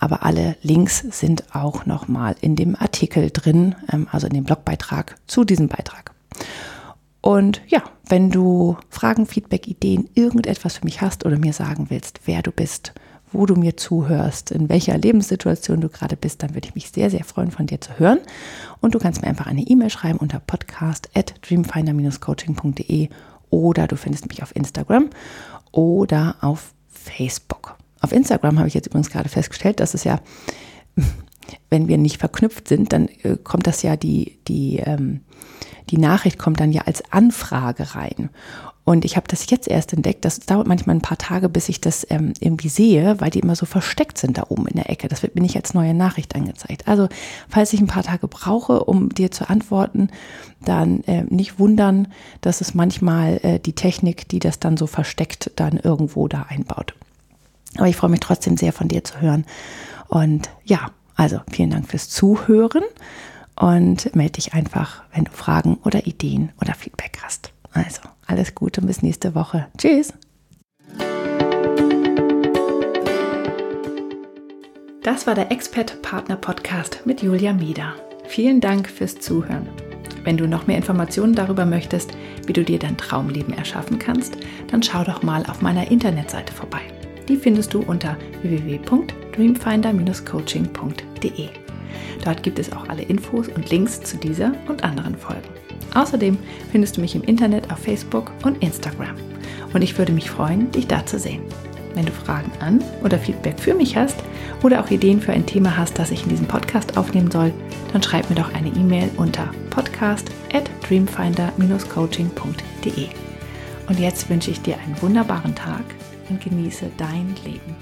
aber alle Links sind auch nochmal in dem Artikel drin, ähm, also in dem Blogbeitrag zu diesem Beitrag. Und ja, wenn du Fragen, Feedback, Ideen, irgendetwas für mich hast oder mir sagen willst, wer du bist, wo du mir zuhörst, in welcher Lebenssituation du gerade bist, dann würde ich mich sehr, sehr freuen, von dir zu hören. Und du kannst mir einfach eine E-Mail schreiben unter podcast at dreamfinder-coaching.de oder du findest mich auf Instagram oder auf Facebook. Auf Instagram habe ich jetzt übrigens gerade festgestellt, dass es ja, wenn wir nicht verknüpft sind, dann äh, kommt das ja, die, die, ähm, die Nachricht kommt dann ja als Anfrage rein. Und ich habe das jetzt erst entdeckt, das dauert manchmal ein paar Tage, bis ich das ähm, irgendwie sehe, weil die immer so versteckt sind da oben in der Ecke. Das wird mir nicht als neue Nachricht angezeigt. Also, falls ich ein paar Tage brauche, um dir zu antworten, dann äh, nicht wundern, dass es manchmal äh, die Technik, die das dann so versteckt, dann irgendwo da einbaut. Aber ich freue mich trotzdem sehr von dir zu hören. Und ja, also vielen Dank fürs Zuhören und melde dich einfach, wenn du Fragen oder Ideen oder Feedback hast. Also alles Gute und bis nächste Woche. Tschüss. Das war der Expert Partner Podcast mit Julia Mieder. Vielen Dank fürs Zuhören. Wenn du noch mehr Informationen darüber möchtest, wie du dir dein Traumleben erschaffen kannst, dann schau doch mal auf meiner Internetseite vorbei. Die findest du unter www.dreamfinder-coaching.de. Dort gibt es auch alle Infos und Links zu dieser und anderen Folgen. Außerdem findest du mich im Internet auf Facebook und Instagram. Und ich würde mich freuen, dich da zu sehen. Wenn du Fragen an oder Feedback für mich hast oder auch Ideen für ein Thema hast, das ich in diesem Podcast aufnehmen soll, dann schreib mir doch eine E-Mail unter podcast at dreamfinder-coaching.de. Und jetzt wünsche ich dir einen wunderbaren Tag und genieße dein Leben.